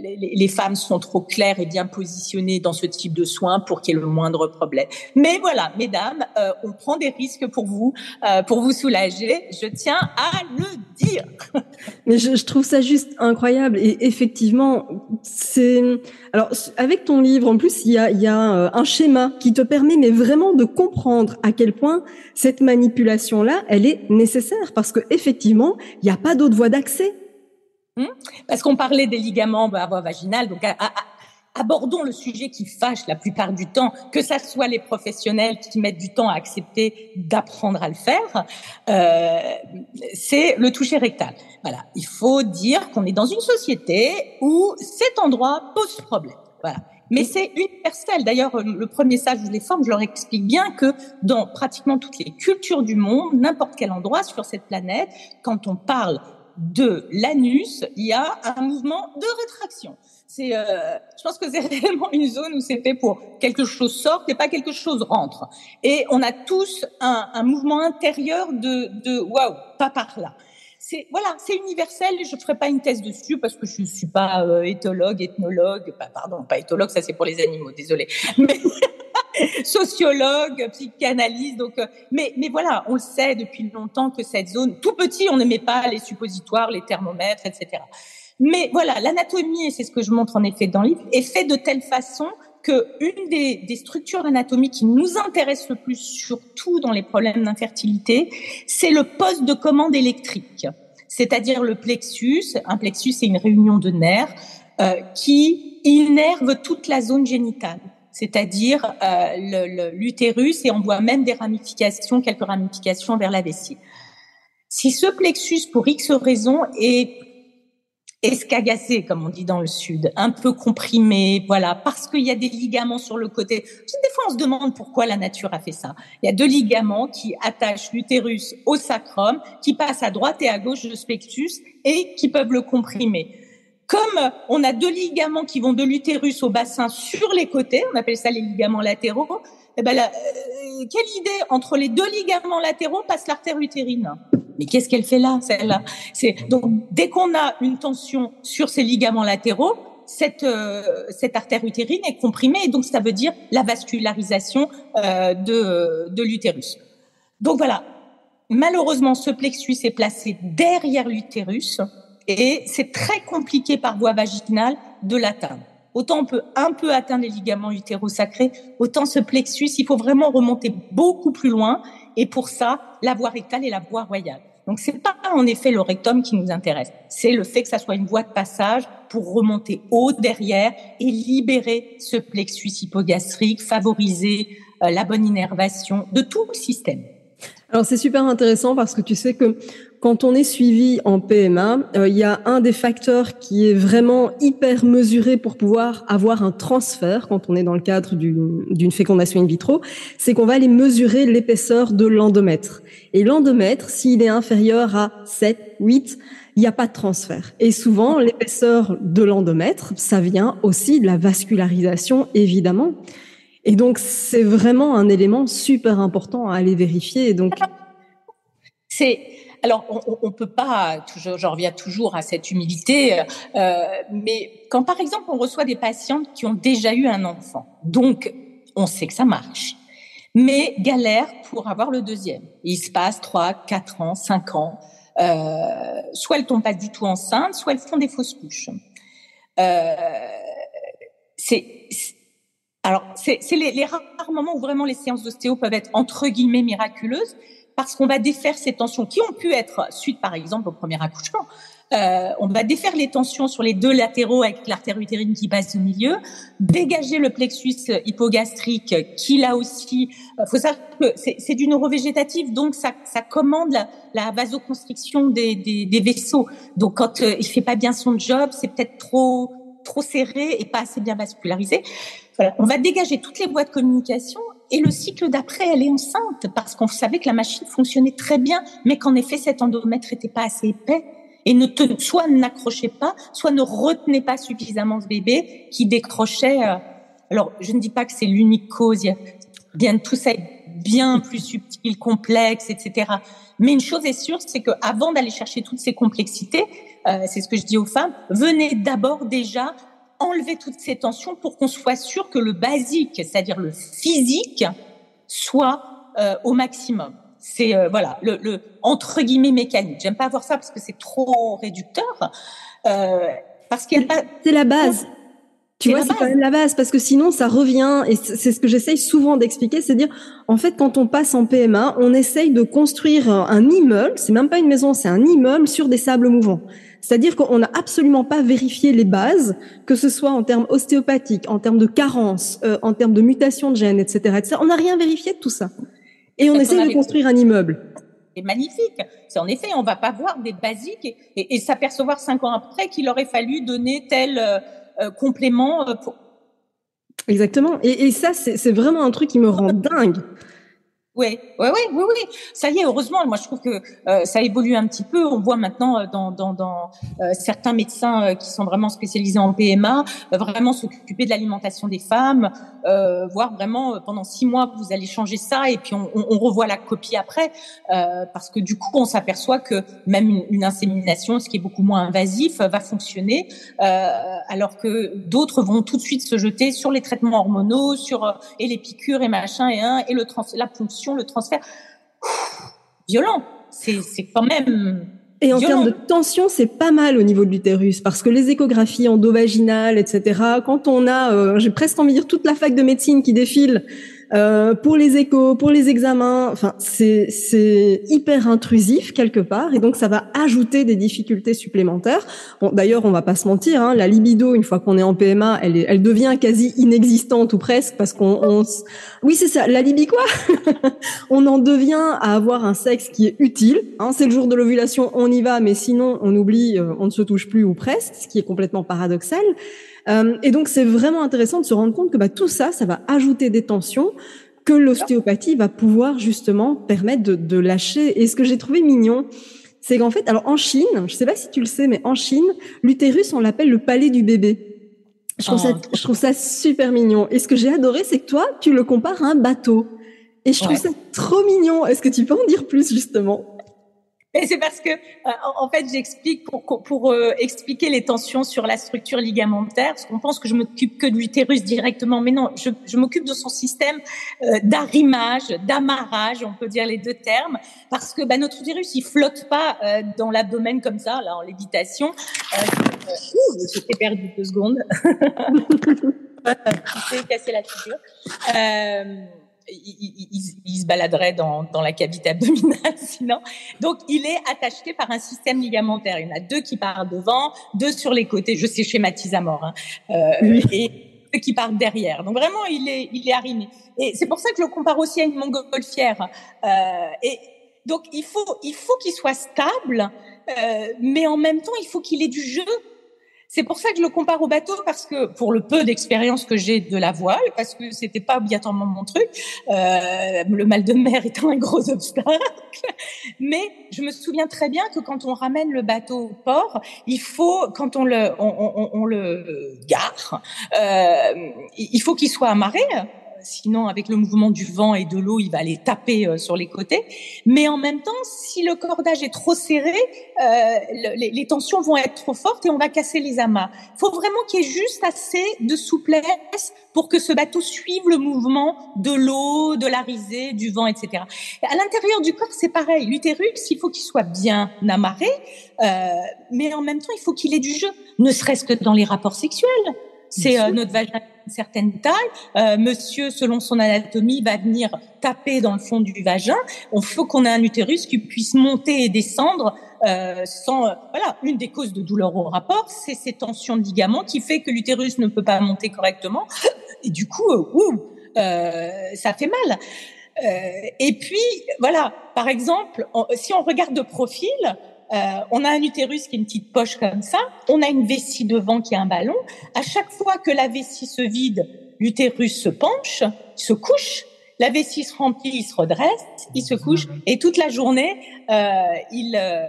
les, femmes sont trop claires et bien positionnées dans ce type de soins pour qu'il y ait le moindre problème. Mais voilà, mesdames, euh, on prend des risques pour vous, euh, pour vous soulager. Je tiens à le dire. Mais je, trouve ça juste incroyable et effectivement, c'est alors avec ton livre en plus, il y a, y a euh, un schéma qui te permet mais vraiment de comprendre à quel point cette manipulation là, elle est nécessaire parce que effectivement, il n'y a pas d'autre voie d'accès. Hmm? Parce qu'on parlait des ligaments à voie vaginale, donc abordons le sujet qui fâche la plupart du temps, que ça soit les professionnels qui mettent du temps à accepter d'apprendre à le faire, euh, c'est le toucher rectal. Voilà, il faut dire qu'on est dans une société où cet endroit pose problème. Voilà. Mais c'est universel. D'ailleurs, le premier stage où les forme, je leur explique bien que dans pratiquement toutes les cultures du monde, n'importe quel endroit sur cette planète, quand on parle de l'anus, il y a un mouvement de rétraction. C'est, euh, je pense que c'est réellement une zone où c'est fait pour quelque chose sorte et pas quelque chose rentre. Et on a tous un, un mouvement intérieur de, de waouh, pas par là. C'est voilà, c'est universel. Je ferai pas une thèse dessus parce que je suis pas euh, éthologue, ethnologue. pardon, pas éthologue, ça c'est pour les animaux. Désolé. Mais sociologue, psychanalyse. Donc, euh, mais, mais voilà, on le sait depuis longtemps que cette zone, tout petit, on n'aimait pas les suppositoires, les thermomètres, etc. Mais voilà, l'anatomie, et c'est ce que je montre en effet dans le livre, est fait de telle façon que une des, des structures d'anatomie qui nous intéresse le plus, surtout dans les problèmes d'infertilité, c'est le poste de commande électrique, c'est-à-dire le plexus. Un plexus, c'est une réunion de nerfs euh, qui innerve toute la zone génitale c'est-à-dire euh, l'utérus, et on voit même des ramifications, quelques ramifications vers la vessie. Si ce plexus, pour X raisons, est escagacé, comme on dit dans le sud, un peu comprimé, voilà, parce qu'il y a des ligaments sur le côté. Des fois, on se demande pourquoi la nature a fait ça. Il y a deux ligaments qui attachent l'utérus au sacrum, qui passent à droite et à gauche du spectus et qui peuvent le comprimer. Comme on a deux ligaments qui vont de l'utérus au bassin sur les côtés, on appelle ça les ligaments latéraux, eh ben euh, quelle idée entre les deux ligaments latéraux passe l'artère utérine? Mais qu'est-ce qu'elle fait là, celle-là? C'est donc dès qu'on a une tension sur ces ligaments latéraux, cette, euh, cette artère utérine est comprimée et donc ça veut dire la vascularisation euh, de, de l'utérus. Donc voilà, malheureusement ce plexus est placé derrière l'utérus et c'est très compliqué par voie vaginale de l'atteindre. Autant on peut un peu atteindre les ligaments utérosacrés, autant ce plexus, il faut vraiment remonter beaucoup plus loin. Et pour ça, la voie rectale et la voie royale. Donc c'est pas en effet le rectum qui nous intéresse, c'est le fait que ça soit une voie de passage pour remonter haut derrière et libérer ce plexus hypogastrique, favoriser euh, la bonne innervation de tout le système. Alors c'est super intéressant parce que tu sais que quand on est suivi en PMA, euh, il y a un des facteurs qui est vraiment hyper mesuré pour pouvoir avoir un transfert quand on est dans le cadre d'une fécondation in vitro, c'est qu'on va aller mesurer l'épaisseur de l'endomètre. Et l'endomètre, s'il est inférieur à 7, 8, il n'y a pas de transfert. Et souvent, l'épaisseur de l'endomètre, ça vient aussi de la vascularisation, évidemment. Et donc, c'est vraiment un élément super important à aller vérifier. Donc, c'est alors, on, ne peut pas, toujours, j'en reviens toujours à cette humilité, euh, mais quand par exemple on reçoit des patientes qui ont déjà eu un enfant, donc on sait que ça marche, mais galère pour avoir le deuxième. Il se passe trois, quatre ans, cinq ans, euh, soit elles tombent pas du tout enceintes, soit elles font des fausses couches. Euh, c'est alors, c'est les, les, rares moments où vraiment les séances d'ostéo peuvent être entre guillemets miraculeuses, parce qu'on va défaire ces tensions qui ont pu être suite, par exemple, au premier accouchement. Euh, on va défaire les tensions sur les deux latéraux avec l'artère utérine qui passe au milieu, dégager le plexus hypogastrique qui là aussi, euh, faut savoir que c'est du neurovégétatif, donc ça, ça commande la, la vasoconstriction des, des, des, vaisseaux. Donc quand euh, il fait pas bien son job, c'est peut-être trop trop serré et pas assez bien vascularisé. Voilà, on va dégager toutes les voies de communication et le cycle d'après, elle est enceinte parce qu'on savait que la machine fonctionnait très bien, mais qu'en effet, cet endomètre n'était pas assez épais et ne te, soit n'accrochait pas, soit ne retenait pas suffisamment ce bébé qui décrochait. Euh, alors, je ne dis pas que c'est l'unique cause. Il y a bien tout ça est bien plus subtil, complexe, etc. Mais une chose est sûre, c'est que avant d'aller chercher toutes ces complexités, euh, c'est ce que je dis aux femmes, venez d'abord déjà enlever toutes ces tensions pour qu'on soit sûr que le basique, c'est-à-dire le physique, soit euh, au maximum. C'est euh, voilà le, le, entre guillemets mécanique. J'aime pas voir ça parce que c'est trop réducteur. Euh, parce qu'il c'est la base. Tu vois, c'est quand même la base parce que sinon ça revient et c'est ce que j'essaye souvent d'expliquer, c'est dire en fait quand on passe en PMA, on essaye de construire un immeuble, c'est même pas une maison, c'est un immeuble sur des sables mouvants. C'est-à-dire qu'on n'a absolument pas vérifié les bases, que ce soit en termes ostéopathiques, en termes de carence, euh, en termes de mutation de gènes, etc., etc. On n'a rien vérifié de tout ça. Et on essaie de construire un immeuble. C'est magnifique. C'est en effet, on va pas voir des basiques et, s'apercevoir cinq ans après qu'il aurait fallu donner tel euh, euh, complément pour. Exactement. Et, et ça, c'est vraiment un truc qui me rend dingue. Oui, oui, oui, oui, oui. Ça y est, heureusement. Moi, je trouve que euh, ça évolue un petit peu. On voit maintenant euh, dans, euh, certains médecins qui sont vraiment spécialisés en PMA, vraiment s'occuper de l'alimentation des femmes, voir vraiment pendant six mois vous allez changer ça et puis on, revoit la copie après, parce que du coup, on s'aperçoit que même une, une, insémination, ce qui est beaucoup moins invasif, va fonctionner, alors que d'autres vont tout de suite se jeter sur les traitements hormonaux, sur et les piqûres et machin et un et le trans la ponction le transfert, violent. C'est quand même et en termes de tension, c'est pas mal au niveau de l'utérus parce que les échographies endovaginales, etc. Quand on a, euh, j'ai presque envie de dire toute la fac de médecine qui défile euh, pour les échos, pour les examens. Enfin, c'est hyper intrusif quelque part, et donc ça va ajouter des difficultés supplémentaires. Bon, d'ailleurs, on va pas se mentir, hein, la libido une fois qu'on est en PMA, elle est, elle devient quasi inexistante ou presque parce qu'on, on, oui c'est ça, la libido quoi? On en devient à avoir un sexe qui est utile. Hein, c'est le jour de l'ovulation, on y va, mais sinon on oublie, euh, on ne se touche plus ou presque, ce qui est complètement paradoxal. Euh, et donc c'est vraiment intéressant de se rendre compte que bah, tout ça, ça va ajouter des tensions que l'ostéopathie va pouvoir justement permettre de, de lâcher. Et ce que j'ai trouvé mignon, c'est qu'en fait, alors en Chine, je sais pas si tu le sais, mais en Chine, l'utérus, on l'appelle le palais du bébé. Je trouve, ça, oh. je trouve ça super mignon. Et ce que j'ai adoré, c'est que toi, tu le compares à un bateau. Et je trouve ça trop mignon. Est-ce que tu peux en dire plus, justement? Et c'est parce que, euh, en fait, j'explique pour, pour euh, expliquer les tensions sur la structure ligamentaire, parce qu'on pense que je m'occupe que de l'utérus directement, mais non, je, je m'occupe de son système euh, d'arrimage, d'amarrage, on peut dire les deux termes, parce que bah, notre utérus, il flotte pas euh, dans l'abdomen comme ça, là, en lévitation. Euh, J'étais perdu deux secondes. J'ai cassé la figure. Euh, il, se baladerait dans, dans, la cavité abdominale sinon. Donc, il est attaché par un système ligamentaire. Il y en a deux qui partent devant, deux sur les côtés. Je sais schématise à mort. Hein. Euh, et deux qui partent derrière. Donc, vraiment, il est, il est arrimé. Et c'est pour ça que je le compare aussi à une montgolfière. Euh, et donc, il faut, il faut qu'il soit stable, euh, mais en même temps, il faut qu'il ait du jeu. C'est pour ça que je le compare au bateau parce que pour le peu d'expérience que j'ai de la voile, parce que c'était pas obligatoirement mon truc, euh, le mal de mer étant un gros obstacle. Mais je me souviens très bien que quand on ramène le bateau au port, il faut quand on le on, on, on le gare, euh, il faut qu'il soit amarré sinon avec le mouvement du vent et de l'eau, il va aller taper euh, sur les côtés. Mais en même temps, si le cordage est trop serré, euh, les, tensions vont être trop fortes et on va casser les amas. Il faut vraiment qu'il y ait juste assez de souplesse pour que ce bateau suive le mouvement de l'eau, de la risée, du vent, etc. à l'intérieur du corps, c'est pareil. L'utérus, il faut qu'il soit bien amarré, euh, mais en même temps, il faut qu'il ait du jeu, ne serait-ce que dans les rapports sexuels. C'est euh, notre vagin certaine taille. Euh, monsieur, selon son anatomie, va venir taper dans le fond du vagin. On faut qu'on ait un utérus qui puisse monter et descendre euh, sans. Euh, voilà, une des causes de douleur au rapport, c'est ces tensions de ligaments qui fait que l'utérus ne peut pas monter correctement. Et du coup, euh, ça fait mal. et puis, voilà, par exemple, si on regarde de profil, euh, on a un utérus qui est une petite poche comme ça, on a une vessie devant qui est un ballon. À chaque fois que la vessie se vide, l'utérus se penche, se couche, la vessie se remplit, il se redresse, il se couche, et toute la journée, euh, il, euh,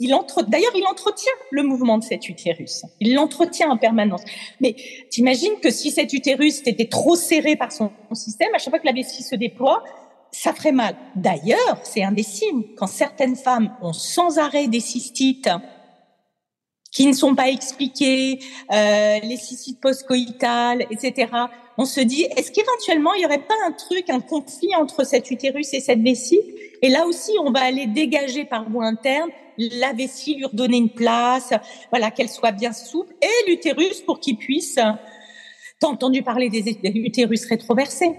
il, entre... D'ailleurs, il entretient le mouvement de cet utérus. Il l'entretient en permanence. Mais t'imagines que si cet utérus était trop serré par son système, à chaque fois que la vessie se déploie, ça ferait mal. D'ailleurs, c'est un des signes quand certaines femmes ont sans arrêt des cystites qui ne sont pas expliquées, euh, les cystites postcoïtales, etc. On se dit, est-ce qu'éventuellement il y aurait pas un truc, un conflit entre cet utérus et cette vessie? Et là aussi, on va aller dégager par voie interne la vessie, lui redonner une place, voilà, qu'elle soit bien souple, et l'utérus pour qu'il puisse. T'as entendu parler des utérus rétroversés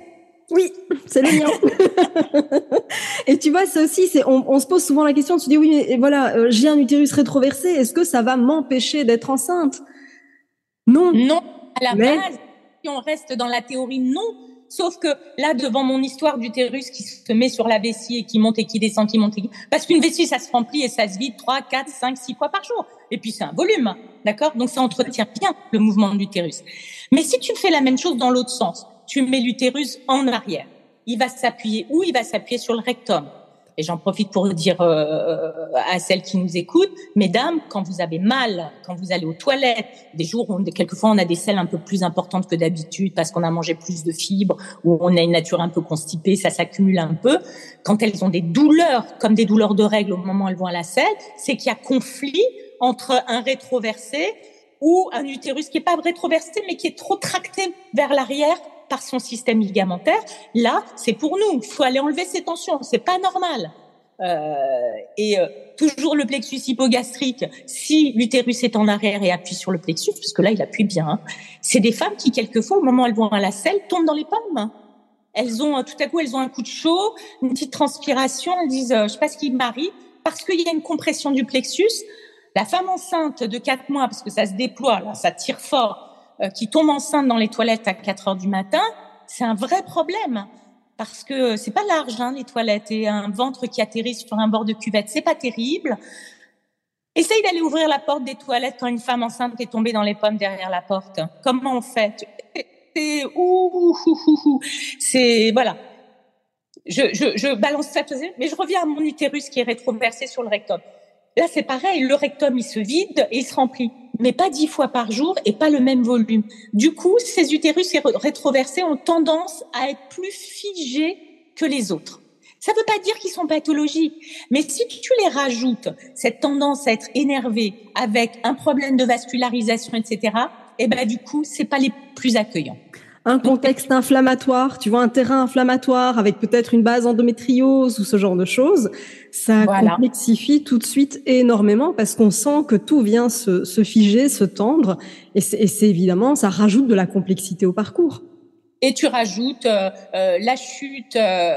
oui, c'est le mien. et tu vois, ça aussi, c'est, on, se pose souvent la question, tu dis oui, mais voilà, euh, j'ai un utérus rétroversé, est-ce que ça va m'empêcher d'être enceinte? Non. Non, à la base, si on reste dans la théorie, non. Sauf que là, devant mon histoire d'utérus qui se met sur la vessie et qui monte et qui descend, qui monte, et parce qu'une vessie, ça se remplit et ça se vide 3, 4, 5, 6 fois par jour. Et puis c'est un volume, d'accord? Donc ça entretient bien le mouvement de l'utérus. Mais si tu fais la même chose dans l'autre sens, tu mets l'utérus en arrière. Il va s'appuyer où? Il va s'appuyer sur le rectum. Et j'en profite pour dire euh, à celles qui nous écoutent, mesdames, quand vous avez mal, quand vous allez aux toilettes, des jours où quelquefois on a des selles un peu plus importantes que d'habitude parce qu'on a mangé plus de fibres ou on a une nature un peu constipée, ça s'accumule un peu. Quand elles ont des douleurs, comme des douleurs de règles au moment où elles vont à la selle, c'est qu'il y a conflit entre un rétroversé ou un utérus qui est pas rétroversé mais qui est trop tracté vers l'arrière par son système ligamentaire. Là, c'est pour nous. Il faut aller enlever ces tensions. C'est pas normal. Euh, et euh, toujours le plexus hypogastrique, si l'utérus est en arrière et appuie sur le plexus, parce que là il appuie bien, hein, c'est des femmes qui quelquefois au moment où elles vont à la selle tombent dans les pommes. elles ont tout à coup, elles ont un coup de chaud, une petite transpiration, elles disent, je sais pas ce qui m'arrive, parce qu'il y a une compression du plexus. La femme enceinte de 4 mois, parce que ça se déploie, là, ça tire fort, qui tombe enceinte dans les toilettes à 4 heures du matin, c'est un vrai problème parce que c'est pas large hein, les toilettes et un ventre qui atterrit sur un bord de cuvette, c'est pas terrible. Essaye d'aller ouvrir la porte des toilettes quand une femme enceinte est tombée dans les pommes derrière la porte. Comment on fait? C'est c'est voilà. Je, je, je balance ça, mais je reviens à mon utérus qui est rétroversé sur le rectum. Là, c'est pareil, le rectum, il se vide et il se remplit, mais pas dix fois par jour et pas le même volume. Du coup, ces utérus rétroversés ont tendance à être plus figés que les autres. Ça ne veut pas dire qu'ils sont pathologiques, mais si tu les rajoutes, cette tendance à être énervé avec un problème de vascularisation, etc., eh ben du coup, c'est pas les plus accueillants un contexte inflammatoire, tu vois, un terrain inflammatoire avec peut-être une base endométriose ou ce genre de choses, ça complexifie tout de suite énormément parce qu'on sent que tout vient se, figer, se tendre, et c'est évidemment, ça rajoute de la complexité au parcours. Et tu rajoutes euh, euh, la chute euh,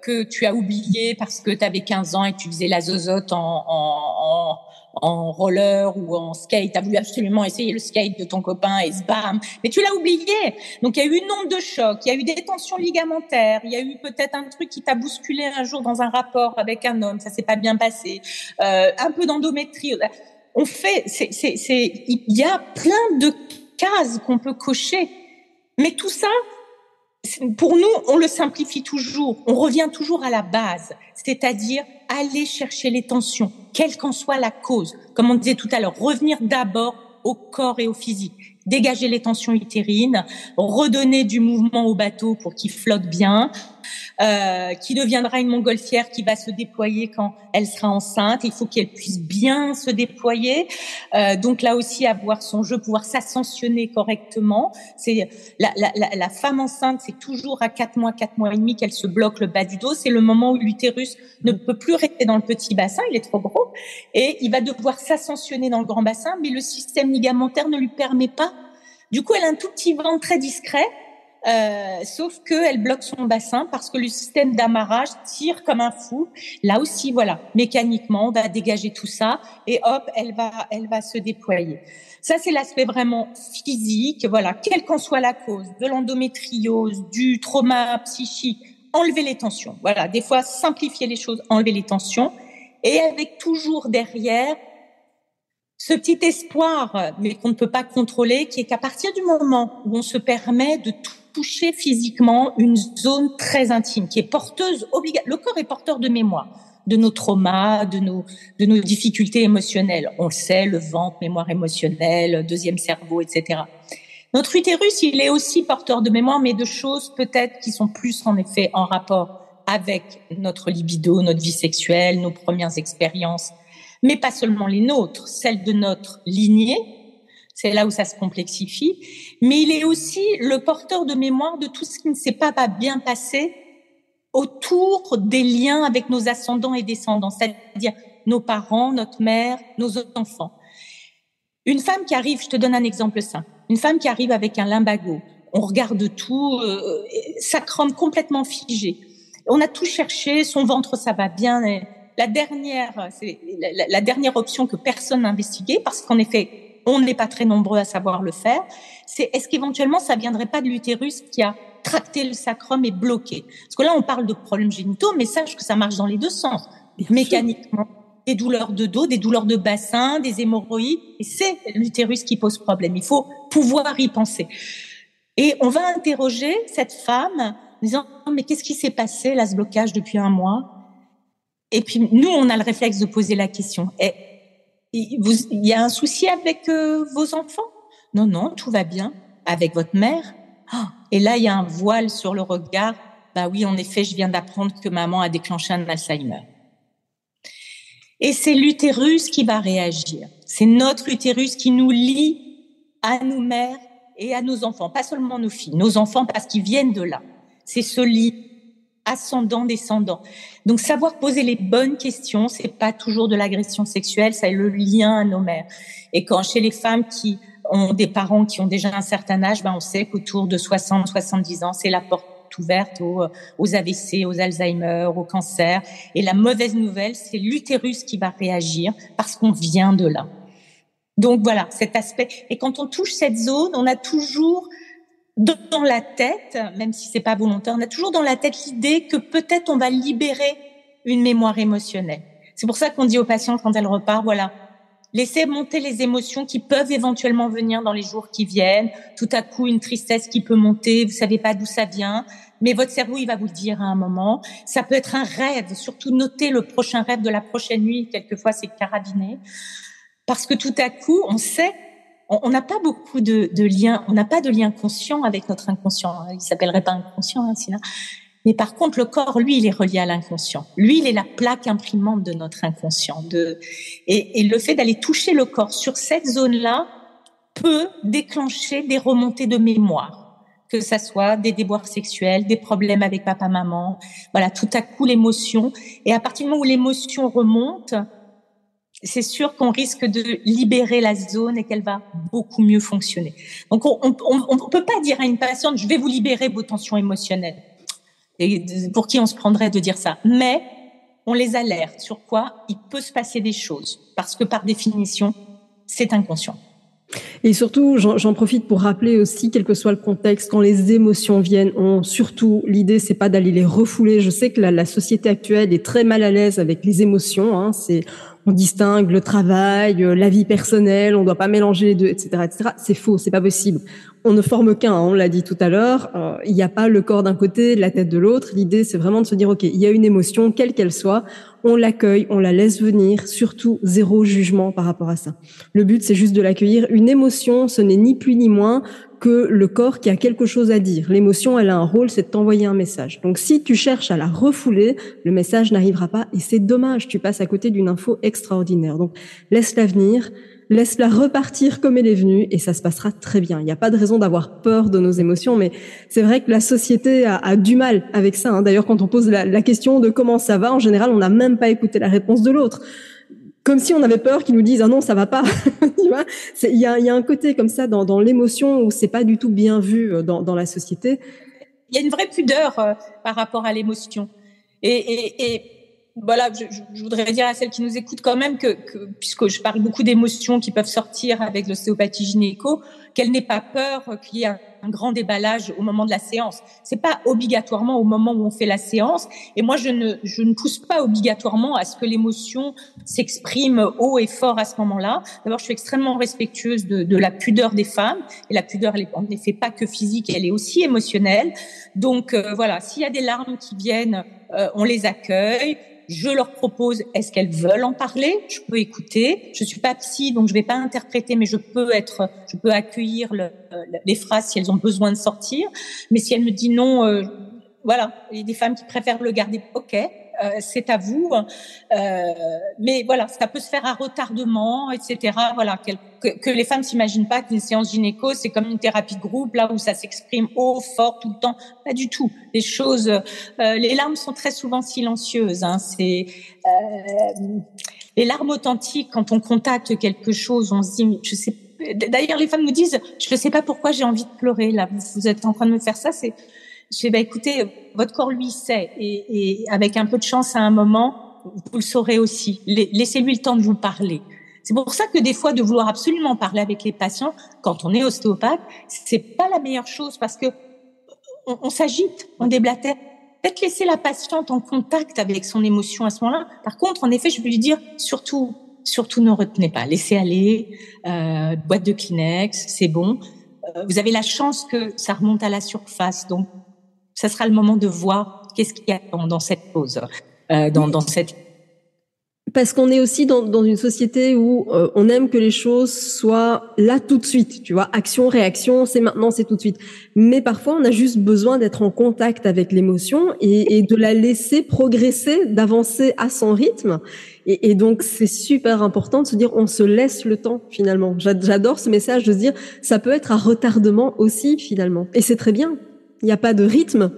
que tu as oubliée parce que tu avais 15 ans et que tu faisais la zozote en, en en roller ou en skate, tu voulu absolument essayer le skate de ton copain et bam, mais tu l'as oublié. Donc il y a eu une onde de choc, il y a eu des tensions ligamentaires, il y a eu peut-être un truc qui t'a bousculé un jour dans un rapport avec un homme, ça s'est pas bien passé, euh, un peu d'endométrie. On fait, c'est, c'est, il y a plein de cases qu'on peut cocher, mais tout ça, pour nous, on le simplifie toujours. On revient toujours à la base, c'est-à-dire aller chercher les tensions, quelle qu'en soit la cause. Comme on disait tout à l'heure, revenir d'abord au corps et au physique dégager les tensions utérines, redonner du mouvement au bateau pour qu'il flotte bien, euh, qui deviendra une montgolfière qui va se déployer quand elle sera enceinte. Il faut qu'elle puisse bien se déployer. Euh, donc là aussi, avoir son jeu, pouvoir s'ascensionner correctement. C'est la, la, la, femme enceinte, c'est toujours à quatre mois, quatre mois et demi qu'elle se bloque le bas du dos. C'est le moment où l'utérus ne peut plus rester dans le petit bassin, il est trop gros, et il va devoir s'ascensionner dans le grand bassin, mais le système ligamentaire ne lui permet pas du coup, elle a un tout petit ventre très discret, euh, sauf qu'elle bloque son bassin parce que le système d'amarrage tire comme un fou. Là aussi, voilà, mécaniquement, on va dégager tout ça et hop, elle va, elle va se déployer. Ça, c'est l'aspect vraiment physique. Voilà, quelle qu'en soit la cause, de l'endométriose, du trauma psychique, enlever les tensions. Voilà, des fois, simplifier les choses, enlever les tensions et avec toujours derrière ce petit espoir, mais qu'on ne peut pas contrôler, qui est qu'à partir du moment où on se permet de toucher physiquement une zone très intime, qui est porteuse, le corps est porteur de mémoire, de nos traumas, de nos, de nos difficultés émotionnelles. On le sait, le ventre, mémoire émotionnelle, deuxième cerveau, etc. Notre utérus, il est aussi porteur de mémoire, mais de choses peut-être qui sont plus en effet en rapport avec notre libido, notre vie sexuelle, nos premières expériences, mais pas seulement les nôtres, celles de notre lignée, c'est là où ça se complexifie, mais il est aussi le porteur de mémoire de tout ce qui ne s'est pas bien passé autour des liens avec nos ascendants et descendants, c'est-à-dire nos parents, notre mère, nos enfants. Une femme qui arrive, je te donne un exemple simple, une femme qui arrive avec un limbago, on regarde tout, euh, ça crame complètement figé. On a tout cherché, son ventre ça va bien, la dernière, c'est la, dernière option que personne n'a investiguée, parce qu'en effet, on n'est pas très nombreux à savoir le faire, c'est est-ce qu'éventuellement ça viendrait pas de l'utérus qui a tracté le sacrum et bloqué? Parce que là, on parle de problèmes génitaux, mais sache que ça marche dans les deux sens. Mécaniquement, des douleurs de dos, des douleurs de bassin, des hémorroïdes, et c'est l'utérus qui pose problème. Il faut pouvoir y penser. Et on va interroger cette femme en disant, mais qu'est-ce qui s'est passé là, ce blocage depuis un mois? Et puis nous, on a le réflexe de poser la question. Et, il y a un souci avec euh, vos enfants? Non, non, tout va bien. Avec votre mère? Ah, Et là, il y a un voile sur le regard. Bah oui, en effet, je viens d'apprendre que maman a déclenché un Alzheimer. Et c'est l'utérus qui va réagir. C'est notre utérus qui nous lie à nos mères et à nos enfants, pas seulement nos filles, nos enfants parce qu'ils viennent de là. C'est ce lit ascendant, descendant. Donc savoir poser les bonnes questions, c'est pas toujours de l'agression sexuelle, ça est le lien à nos mères. Et quand chez les femmes qui ont des parents qui ont déjà un certain âge, ben on sait qu'autour de 60, 70 ans, c'est la porte porte ouverte aux, aux AVC, aux Alzheimer, au cancer. Et la mauvaise nouvelle, c'est l'utérus qui va réagir parce qu'on vient de là. Donc voilà, cet aspect. Et quand on touche cette zone, on a toujours dans la tête, même si c'est pas volontaire, on a toujours dans la tête l'idée que peut-être on va libérer une mémoire émotionnelle. C'est pour ça qu'on dit aux patients quand elles repartent, voilà, laissez monter les émotions qui peuvent éventuellement venir dans les jours qui viennent. Tout à coup, une tristesse qui peut monter, vous savez pas d'où ça vient, mais votre cerveau, il va vous le dire à un moment. Ça peut être un rêve, surtout notez le prochain rêve de la prochaine nuit, quelquefois c'est carabiné. Parce que tout à coup, on sait on n'a pas beaucoup de, liens, on n'a pas de lien conscient avec notre inconscient. Il s'appellerait pas inconscient, hein, sinon. Mais par contre, le corps, lui, il est relié à l'inconscient. Lui, il est la plaque imprimante de notre inconscient. Et, et le fait d'aller toucher le corps sur cette zone-là peut déclencher des remontées de mémoire, que ça soit des déboires sexuels, des problèmes avec papa-maman. Voilà, tout à coup, l'émotion. Et à partir du moment où l'émotion remonte, c'est sûr qu'on risque de libérer la zone et qu'elle va beaucoup mieux fonctionner. Donc, on ne peut pas dire à une patiente, je vais vous libérer vos tensions émotionnelles. Et pour qui on se prendrait de dire ça? Mais on les alerte sur quoi il peut se passer des choses, parce que par définition, c'est inconscient. Et surtout, j'en profite pour rappeler aussi, quel que soit le contexte, quand les émotions viennent, on, surtout, l'idée, c'est pas d'aller les refouler. Je sais que la, société actuelle est très mal à l'aise avec les émotions. Hein, c'est on distingue le travail, euh, la vie personnelle, on doit pas mélanger les deux, etc., etc. C'est faux, c'est pas possible. On ne forme qu'un, on l'a dit tout à l'heure. Euh, il n'y a pas le corps d'un côté, la tête de l'autre. L'idée, c'est vraiment de se dire, ok, il y a une émotion, quelle qu'elle soit, on l'accueille, on la laisse venir. Surtout zéro jugement par rapport à ça. Le but, c'est juste de l'accueillir. Une émotion, ce n'est ni plus ni moins que le corps qui a quelque chose à dire. L'émotion, elle a un rôle, c'est de t'envoyer un message. Donc si tu cherches à la refouler, le message n'arrivera pas et c'est dommage, tu passes à côté d'une info extraordinaire. Donc laisse-la venir, laisse-la repartir comme elle est venue et ça se passera très bien. Il n'y a pas de raison d'avoir peur de nos émotions, mais c'est vrai que la société a, du mal avec ça. Hein. D'ailleurs, quand on pose la, la question de comment ça va, en général, on n'a même pas écouté la réponse de l'autre comme si on avait peur qu'ils nous disent ah non ça va pas. Il y a, un côté comme ça dans, l'émotion où c'est pas du tout bien vu euh, dans, la société. Il y a une vraie pudeur euh, par rapport à l'émotion. Et, voilà je, je, voudrais dire à celles qui nous écoutent quand même que, que puisque je parle beaucoup d'émotions qui peuvent sortir avec l'ostéopathie gynéco qu'elle n'ait pas peur qu'il y ait un grand déballage au moment de la séance. C'est pas obligatoirement au moment où on fait la séance. Et moi, je ne, je ne pousse pas obligatoirement à ce que l'émotion s'exprime haut et fort à ce moment-là. D'abord, je suis extrêmement respectueuse de, de, la pudeur des femmes. Et la pudeur, elle est en effet pas que physique, elle est aussi émotionnelle. Donc euh, voilà, s'il y a des larmes qui viennent, euh, on les accueille je leur propose est-ce qu'elles veulent en parler? Je peux écouter je suis pas psy donc je vais pas interpréter mais je peux être je peux accueillir le, les phrases si elles ont besoin de sortir mais si elle me dit non euh, voilà il y a des femmes qui préfèrent le garder ok euh, c'est à vous. Euh, mais voilà, ça peut se faire à retardement, etc. Voilà, que, les femmes s'imaginent pas qu'une séance gynéco c'est comme une thérapie de groupe là où ça s'exprime haut, fort tout le temps. Pas du tout. Les choses, les larmes sont très souvent silencieuses. Hein. C'est les larmes authentiques quand on contacte quelque chose, on se dit, je sais. D'ailleurs, les femmes nous disent, je ne sais pas pourquoi j'ai envie de pleurer là. Vous êtes en train de me faire ça, c'est je fais, bah, écoutez, votre corps lui sait, et, et, avec un peu de chance à un moment, vous le saurez aussi. Laissez-lui le temps de vous parler. C'est pour ça que des fois, de vouloir absolument parler avec les patients, quand on est ostéopathe, c'est pas la meilleure chose parce que on, on s'agite, on déblatère. Peut-être laisser la patiente en contact avec son émotion à ce moment-là. Par contre, en effet, je peux lui dire surtout, surtout ne retenez pas, laissez aller, euh, boîte de Kleenex, c'est bon. Euh, vous avez la chance que ça remonte à la surface, donc ça sera le moment de voir qu'est-ce qu'il y a dans, cette pause, euh, dans, dans cette parce qu'on est aussi dans, dans, une société où euh, on aime que les choses soient là tout de suite, tu vois, action, réaction, c'est maintenant, c'est tout de suite. Mais parfois, on a juste besoin d'être en contact avec l'émotion et, et, de la laisser progresser, d'avancer à son rythme. Et, donc, c'est super important de se dire, on se laisse le temps finalement. J'adore ce message de se dire, ça peut être un retardement aussi finalement. Et c'est très bien. Il n'y a pas de rythme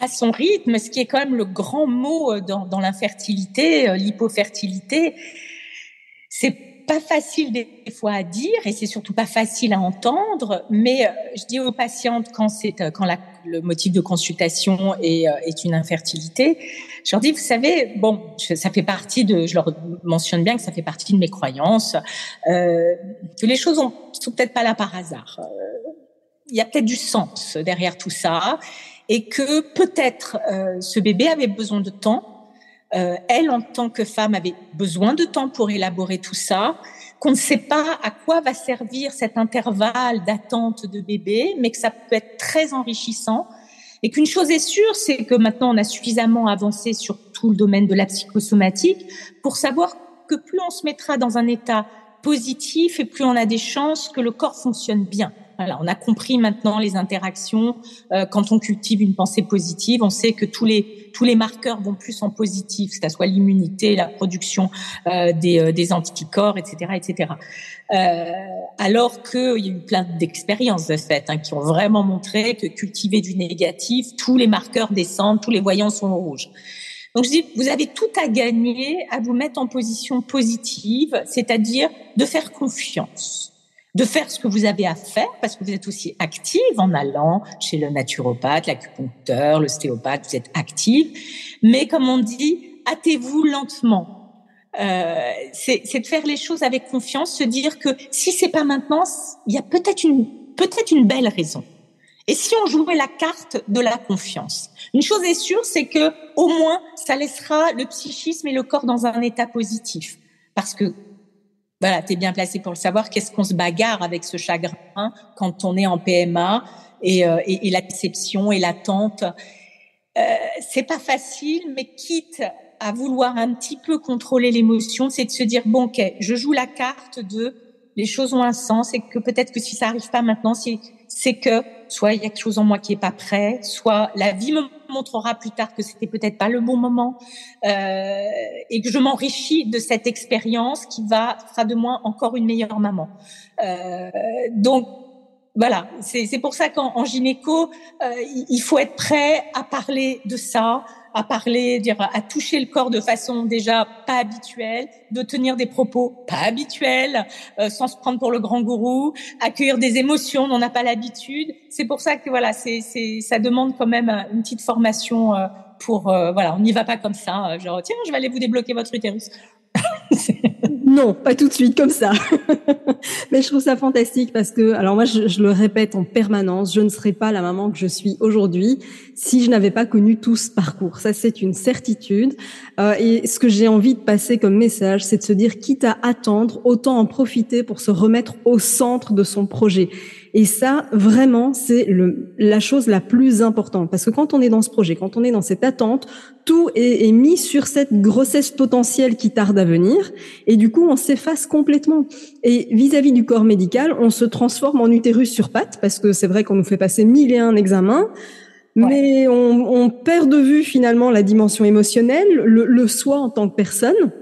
à son rythme, ce qui est quand même le grand mot euh, dans, dans l'infertilité, euh, l'hypofertilité. C'est pas facile des fois à dire et c'est surtout pas facile à entendre, mais euh, je dis aux patientes quand c'est quand le motif de consultation est une infertilité. Je leur dis, vous savez, bon, ça fait partie de, je leur mentionne bien que ça fait partie de mes croyances, euh, que les choses ont, sont peut-être pas là par hasard. Il y a peut-être du sens derrière tout ça, et que peut-être ce bébé avait besoin de temps euh, elle, en tant que femme, avait besoin de temps pour élaborer tout ça, qu'on ne sait pas à quoi va servir cet intervalle d'attente de bébé, mais que ça peut être très enrichissant. Et qu'une chose est sûre, c'est que maintenant on a suffisamment avancé sur tout le domaine de la psychosomatique pour savoir que plus on se mettra dans un état positif et plus on a des chances que le corps fonctionne bien. Voilà, on a compris maintenant les interactions. Euh, quand on cultive une pensée positive, on sait que tous les tous les marqueurs vont plus en positif, que ce soit l'immunité, la production euh, des, euh, des anticorps, etc., etc. Euh, alors qu'il y a eu plein d'expériences de fait hein, qui ont vraiment montré que cultiver du négatif, tous les marqueurs descendent, tous les voyants sont rouges. Donc je dis, vous avez tout à gagner à vous mettre en position positive, c'est-à-dire de faire confiance de faire ce que vous avez à faire parce que vous êtes aussi active en allant chez le naturopathe, l'acupuncteur, l'ostéopathe, vous êtes active. Mais comme on dit, hâtez-vous lentement. Euh, c'est de faire les choses avec confiance, se dire que si c'est pas maintenant, il y a peut-être une peut-être une belle raison. Et si on jouait la carte de la confiance, une chose est sûre, c'est que au moins ça laissera le psychisme et le corps dans un état positif, parce que voilà, tu es bien placé pour le savoir. Qu'est-ce qu'on se bagarre avec ce chagrin quand on est en PMA et, euh, et, la déception et l'attente? Euh, c'est pas facile, mais quitte à vouloir un petit peu contrôler l'émotion, c'est de se dire bon, ok, je joue la carte de les choses ont un sens et que peut-être que si ça arrive pas maintenant, c'est que soit il y a quelque chose en moi qui est pas prêt, soit la vie me montrera plus tard que c'était peut-être pas le bon moment euh, et que je m'enrichis de cette expérience qui va fera de moi encore une meilleure maman. Euh, donc voilà, c'est pour ça qu'en gynéco, euh, il faut être prêt à parler de ça, à parler, dire, à toucher le corps de façon déjà pas habituelle, de tenir des propos pas habituels, euh, sans se prendre pour le grand gourou, accueillir des émotions dont on n'a pas l'habitude. C'est pour ça que voilà, c'est, c'est, ça demande quand même une petite formation euh, pour, euh, voilà, on n'y va pas comme ça, genre tiens, je vais aller vous débloquer votre utérus. non, pas tout de suite comme ça. Mais je trouve ça fantastique parce que, alors moi, je, le répète en permanence, je ne serais pas la maman que je suis aujourd'hui si je n'avais pas connu tout ce parcours. Ça, c'est une certitude. Euh, et ce que j'ai envie de passer comme message, c'est de se dire, quitte à attendre, autant en profiter pour se remettre au centre de son projet. Et ça, vraiment, c'est la chose la plus importante. Parce que quand on est dans ce projet, quand on est dans cette attente, tout est, est mis sur cette grossesse potentielle qui tarde à venir. Et du coup, on s'efface complètement. Et vis-à-vis du corps médical, on se transforme en utérus sur pattes, parce que c'est vrai qu'on nous fait passer mille et un examens. Mais on, on, perd de vue finalement la dimension émotionnelle, le, le soi en tant que personne.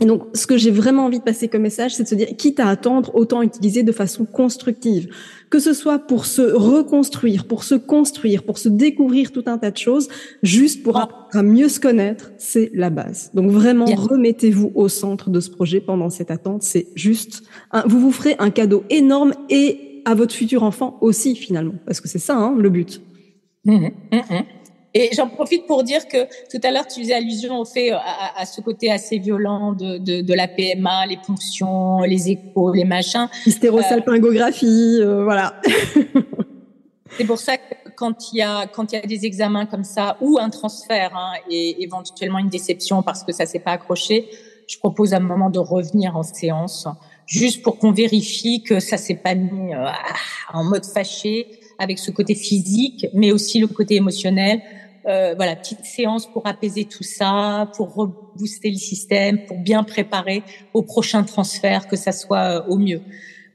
Et donc, ce que j'ai vraiment envie de passer comme message, c'est de se dire, quitte à attendre, autant utiliser de façon constructive. Que ce soit pour se reconstruire, pour se construire, pour se découvrir tout un tas de choses, juste pour apprendre à mieux se connaître, c'est la base. Donc vraiment, remettez-vous au centre de ce projet pendant cette attente. C'est juste, vous vous ferez un cadeau énorme et à votre futur enfant aussi, finalement. Parce que c'est ça, hein, le but. Mmh, mmh, mmh. Et j'en profite pour dire que tout à l'heure, tu faisais allusion au fait, à, à ce côté assez violent de, de, de, la PMA, les ponctions, les échos, les machins. Hystérosalpingographie, euh, voilà. C'est pour ça que quand il y a quand il y a des examens comme ça ou un transfert hein, et éventuellement une déception parce que ça s'est pas accroché, je propose à un moment de revenir en séance juste pour qu'on vérifie que ça s'est pas mis euh, en mode fâché avec ce côté physique, mais aussi le côté émotionnel euh, voilà, petite séance pour apaiser tout ça, pour rebooster le système, pour bien préparer au prochain transfert, que ça soit euh, au mieux.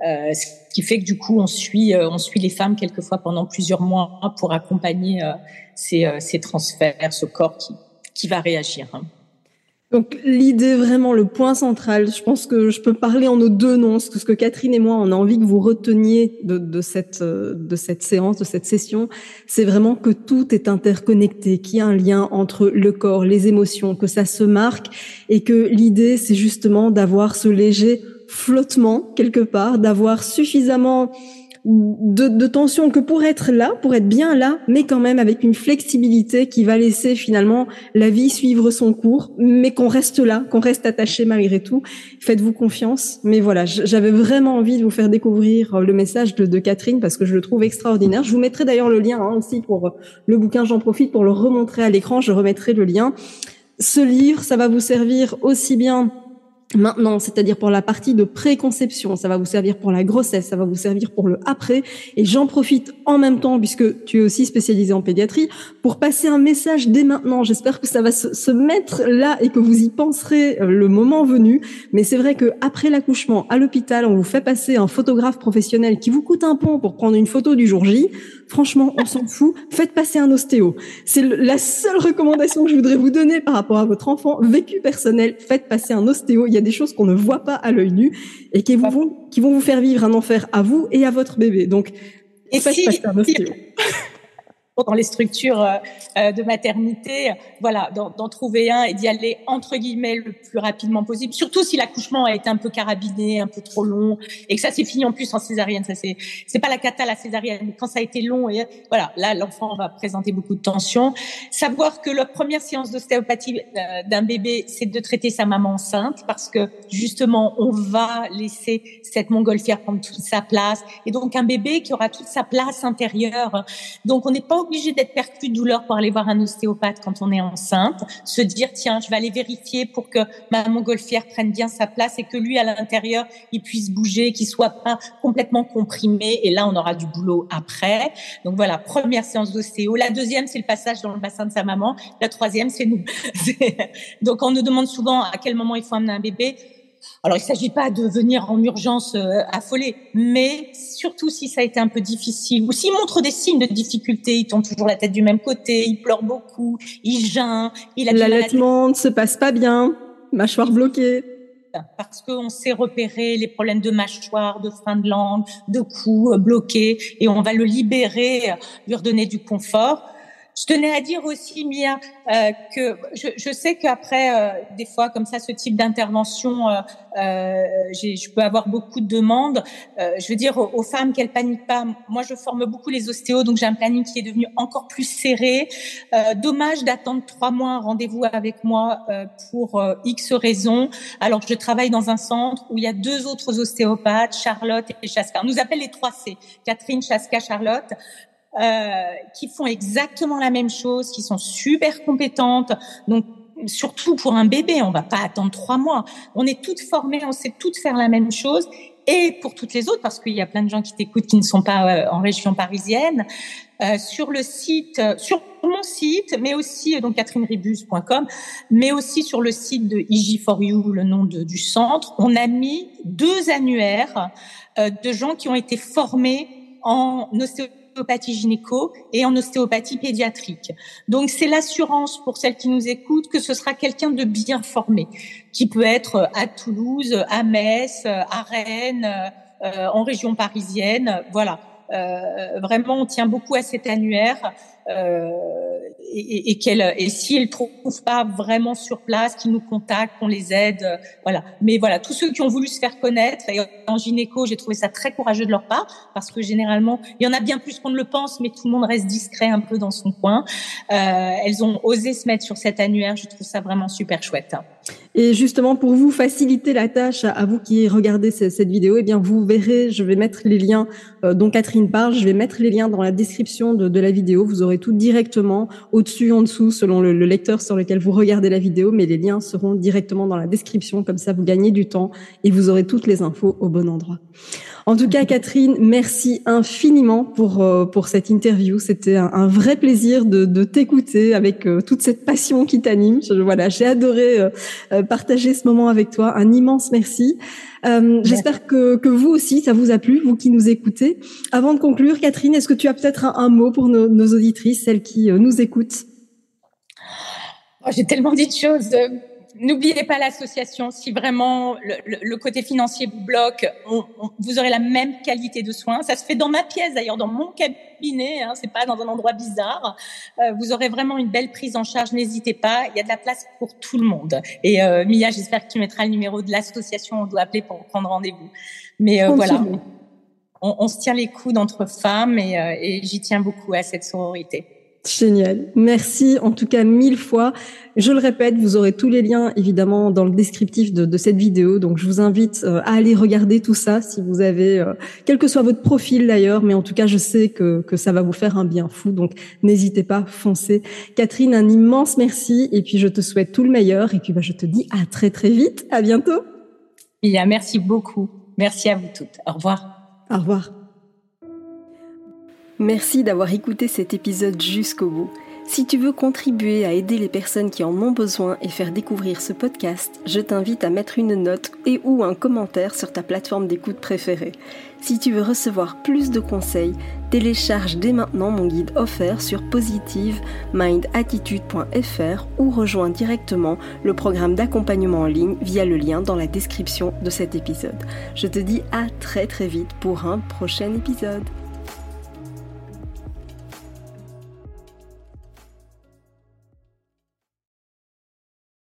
Euh, ce qui fait que du coup, on suit, euh, on suit les femmes quelquefois pendant plusieurs mois pour accompagner euh, ces, ces, transferts, ce corps qui, qui va réagir. Hein. Donc l'idée vraiment le point central, je pense que je peux parler en nos deux noms, ce que Catherine et moi on a envie que vous reteniez de, de cette de cette séance, de cette session, c'est vraiment que tout est interconnecté, qu'il y a un lien entre le corps, les émotions, que ça se marque et que l'idée c'est justement d'avoir ce léger flottement quelque part, d'avoir suffisamment de, tension que pour être là, pour être bien là, mais quand même avec une flexibilité qui va laisser finalement la vie suivre son cours, mais qu'on reste là, qu'on reste attaché malgré tout. Faites-vous confiance. Mais voilà, j'avais vraiment envie de vous faire découvrir euh, le message de, Catherine parce que je le trouve extraordinaire. Je vous mettrai d'ailleurs le lien hein, aussi pour le bouquin. J'en profite pour le remontrer à l'écran. Je remettrai le lien. Ce livre, ça va vous servir aussi bien Maintenant, c'est-à-dire pour la partie de préconception, ça va vous servir pour la grossesse, ça va vous servir pour le après. Et j'en profite en même temps, puisque tu es aussi spécialisé en pédiatrie, pour passer un message dès maintenant. J'espère que ça va se, mettre là et que vous y penserez euh, le moment venu. Mais c'est vrai que après l'accouchement à l'hôpital, on vous fait passer un photographe professionnel qui vous coûte un pont pour prendre une photo du jour J. Franchement, on s'en fout. Faites passer un ostéo. C'est la seule recommandation que je voudrais vous donner par rapport à votre enfant. Vécu personnel, faites passer un ostéo. Des choses qu'on ne voit pas à l'œil nu et qui vont, qui vont vous faire vivre un enfer à vous et à votre bébé. Donc, faites passer un ostéo. Dans les structures euh, euh, de maternité, voilà, d'en trouver un et d'y aller entre guillemets le plus rapidement possible. Surtout si l'accouchement a été un peu carabiné, un peu trop long, et que ça s'est fini en plus en césarienne. Ça c'est, c'est pas la cata la césarienne, mais quand ça a été long et voilà, là l'enfant va présenter beaucoup de tension. Savoir que la première séance d'ostéopathie euh, d'un bébé, c'est de traiter sa maman enceinte parce que justement on va laisser cette montgolfière prendre toute sa place et donc un bébé qui aura toute sa place intérieure. Donc on n'est pas obligé d'être percu de douleur pour aller voir un ostéopathe quand on est enceinte, se dire tiens, je vais aller vérifier pour que ma montgolfière prenne bien sa place et que lui à l'intérieur, il puisse bouger, qu'il soit pas complètement comprimé et là on aura du boulot après. Donc voilà, première séance d'ostéo, la deuxième c'est le passage dans le bassin de sa maman, la troisième c'est nous. Donc on nous demande souvent à quel moment il faut amener un bébé. Alors, il ne s'agit pas de venir en urgence euh, affolé, mais surtout si ça a été un peu difficile ou s'il montre des signes de difficulté, il tourne toujours la tête du même côté, il pleure beaucoup, il geint, il a l'allaitement ne se passe pas bien, mâchoire bloquée parce qu'on sait repérer les problèmes de mâchoire, de frein de langue, de cou euh, bloqué, et on va le libérer, lui redonner du confort. Je tenais à dire aussi, Mia, euh, que je, je sais qu'après, euh, des fois, comme ça, ce type d'intervention, euh, euh je peux avoir beaucoup de demandes. Euh, je veux dire aux, femmes qu'elles paniquent pas. Moi, je forme beaucoup les ostéos, donc j'ai un planning qui est devenu encore plus serré. dommage d'attendre trois mois un rendez-vous avec moi pour X raisons, alors que je travaille dans un centre où il y a deux autres ostéopathes, Charlotte et Chaska. On nous appelle les trois C, Catherine, Chaska, Charlotte. Euh, qui font exactement la même chose, qui sont super compétentes. Donc surtout pour un bébé, on va pas attendre trois mois. On est toutes formées, on sait toutes faire la même chose. Et pour toutes les autres, parce qu'il y a plein de gens qui t'écoutent qui ne sont pas euh, en région parisienne, euh, sur le site, sur mon site, mais aussi donc catherineribus.com, mais aussi sur le site de IG4U, le nom de, du centre, on a mis deux annuaires de gens qui ont été formés en ostéopathie ostéopathie gynéco et en ostéopathie pédiatrique. Donc c'est l'assurance pour celles qui nous écoutent que ce sera quelqu'un de bien formé, qui peut être à Toulouse, à Metz, à Rennes, euh, en région parisienne, voilà. Euh, vraiment, on tient beaucoup à cet annuaire et, et, qu'elle et trouvent pas vraiment sur place, qu'ils nous contactent, qu'on les aide, euh, voilà. Mais voilà, tous ceux qui ont voulu se faire connaître et en gynéco, j'ai trouvé ça très courageux de leur part parce que généralement, il y en a bien plus qu'on ne le pense, mais tout le monde reste discret un peu dans son coin. Euh, elles ont osé se mettre sur cet annuaire, je trouve ça vraiment super chouette. Et justement, pour vous faciliter la tâche, à vous qui regardez cette vidéo, eh bien, vous verrez, je vais mettre les liens euh, dont Catherine parle, je vais mettre les liens dans la description de, de la vidéo. Vous aurez tout directement au-dessus, en dessous, selon le, lecteur sur lequel vous regardez la vidéo, mais les liens seront directement dans la description, comme ça vous gagnez du temps et vous aurez toutes les infos au bon endroit. En tout cas, Catherine, merci infiniment pour euh, pour cette interview. C'était un, vrai plaisir de, de t'écouter avec euh, toute cette passion qui t'anime. Voilà, j'ai adoré euh, partager ce moment avec toi. Un immense merci. J'espère que, que vous aussi, ça vous a plu, vous qui nous écoutez. Avant de conclure, Catherine, est-ce que tu as peut-être un, mot pour nos, nos auditrices, celles qui nous écoutent? Oh, J'ai tellement dit de choses. N'oubliez pas l'association. Si vraiment le, côté financier vous bloque, vous aurez la même qualité de soins. Ça se fait dans ma pièce, d'ailleurs, dans mon cabinet. Hein, c'est pas dans un endroit bizarre. Euh, vous aurez vraiment une belle prise en charge. N'hésitez pas. Il y a de la place pour tout le monde. Et euh, Mia, j'espère que tu mettras le numéro de l'association. On doit appeler pour prendre rendez-vous. Mais euh, voilà. on, se tient les coudes entre femmes et, euh, et j'y tiens beaucoup à cette sororité. Génial. Merci en tout cas mille fois. Je le répète, vous aurez tous les liens évidemment dans le descriptif de, de cette vidéo. Donc je vous invite euh, à aller regarder tout ça si vous avez, euh, quel que soit votre profil d'ailleurs, mais en tout cas je sais que, que ça va vous faire un bien fou. Donc n'hésitez pas, foncez. Catherine, un immense merci et puis je te souhaite tout le meilleur et puis bah, je te dis à très très vite. À bientôt. Bien, merci beaucoup. Merci à vous toutes. Au revoir. Au revoir. Merci d'avoir écouté cet épisode jusqu'au bout. Si tu veux contribuer à aider les personnes qui en ont besoin et faire découvrir ce podcast, je t'invite à mettre une note et ou un commentaire sur ta plateforme d'écoute préférée. Si tu veux recevoir plus de conseils, télécharge dès maintenant mon guide offert sur positivemindattitude.fr ou rejoins directement le programme d'accompagnement en ligne via le lien dans la description de cet épisode. Je te dis à très très vite pour un prochain épisode.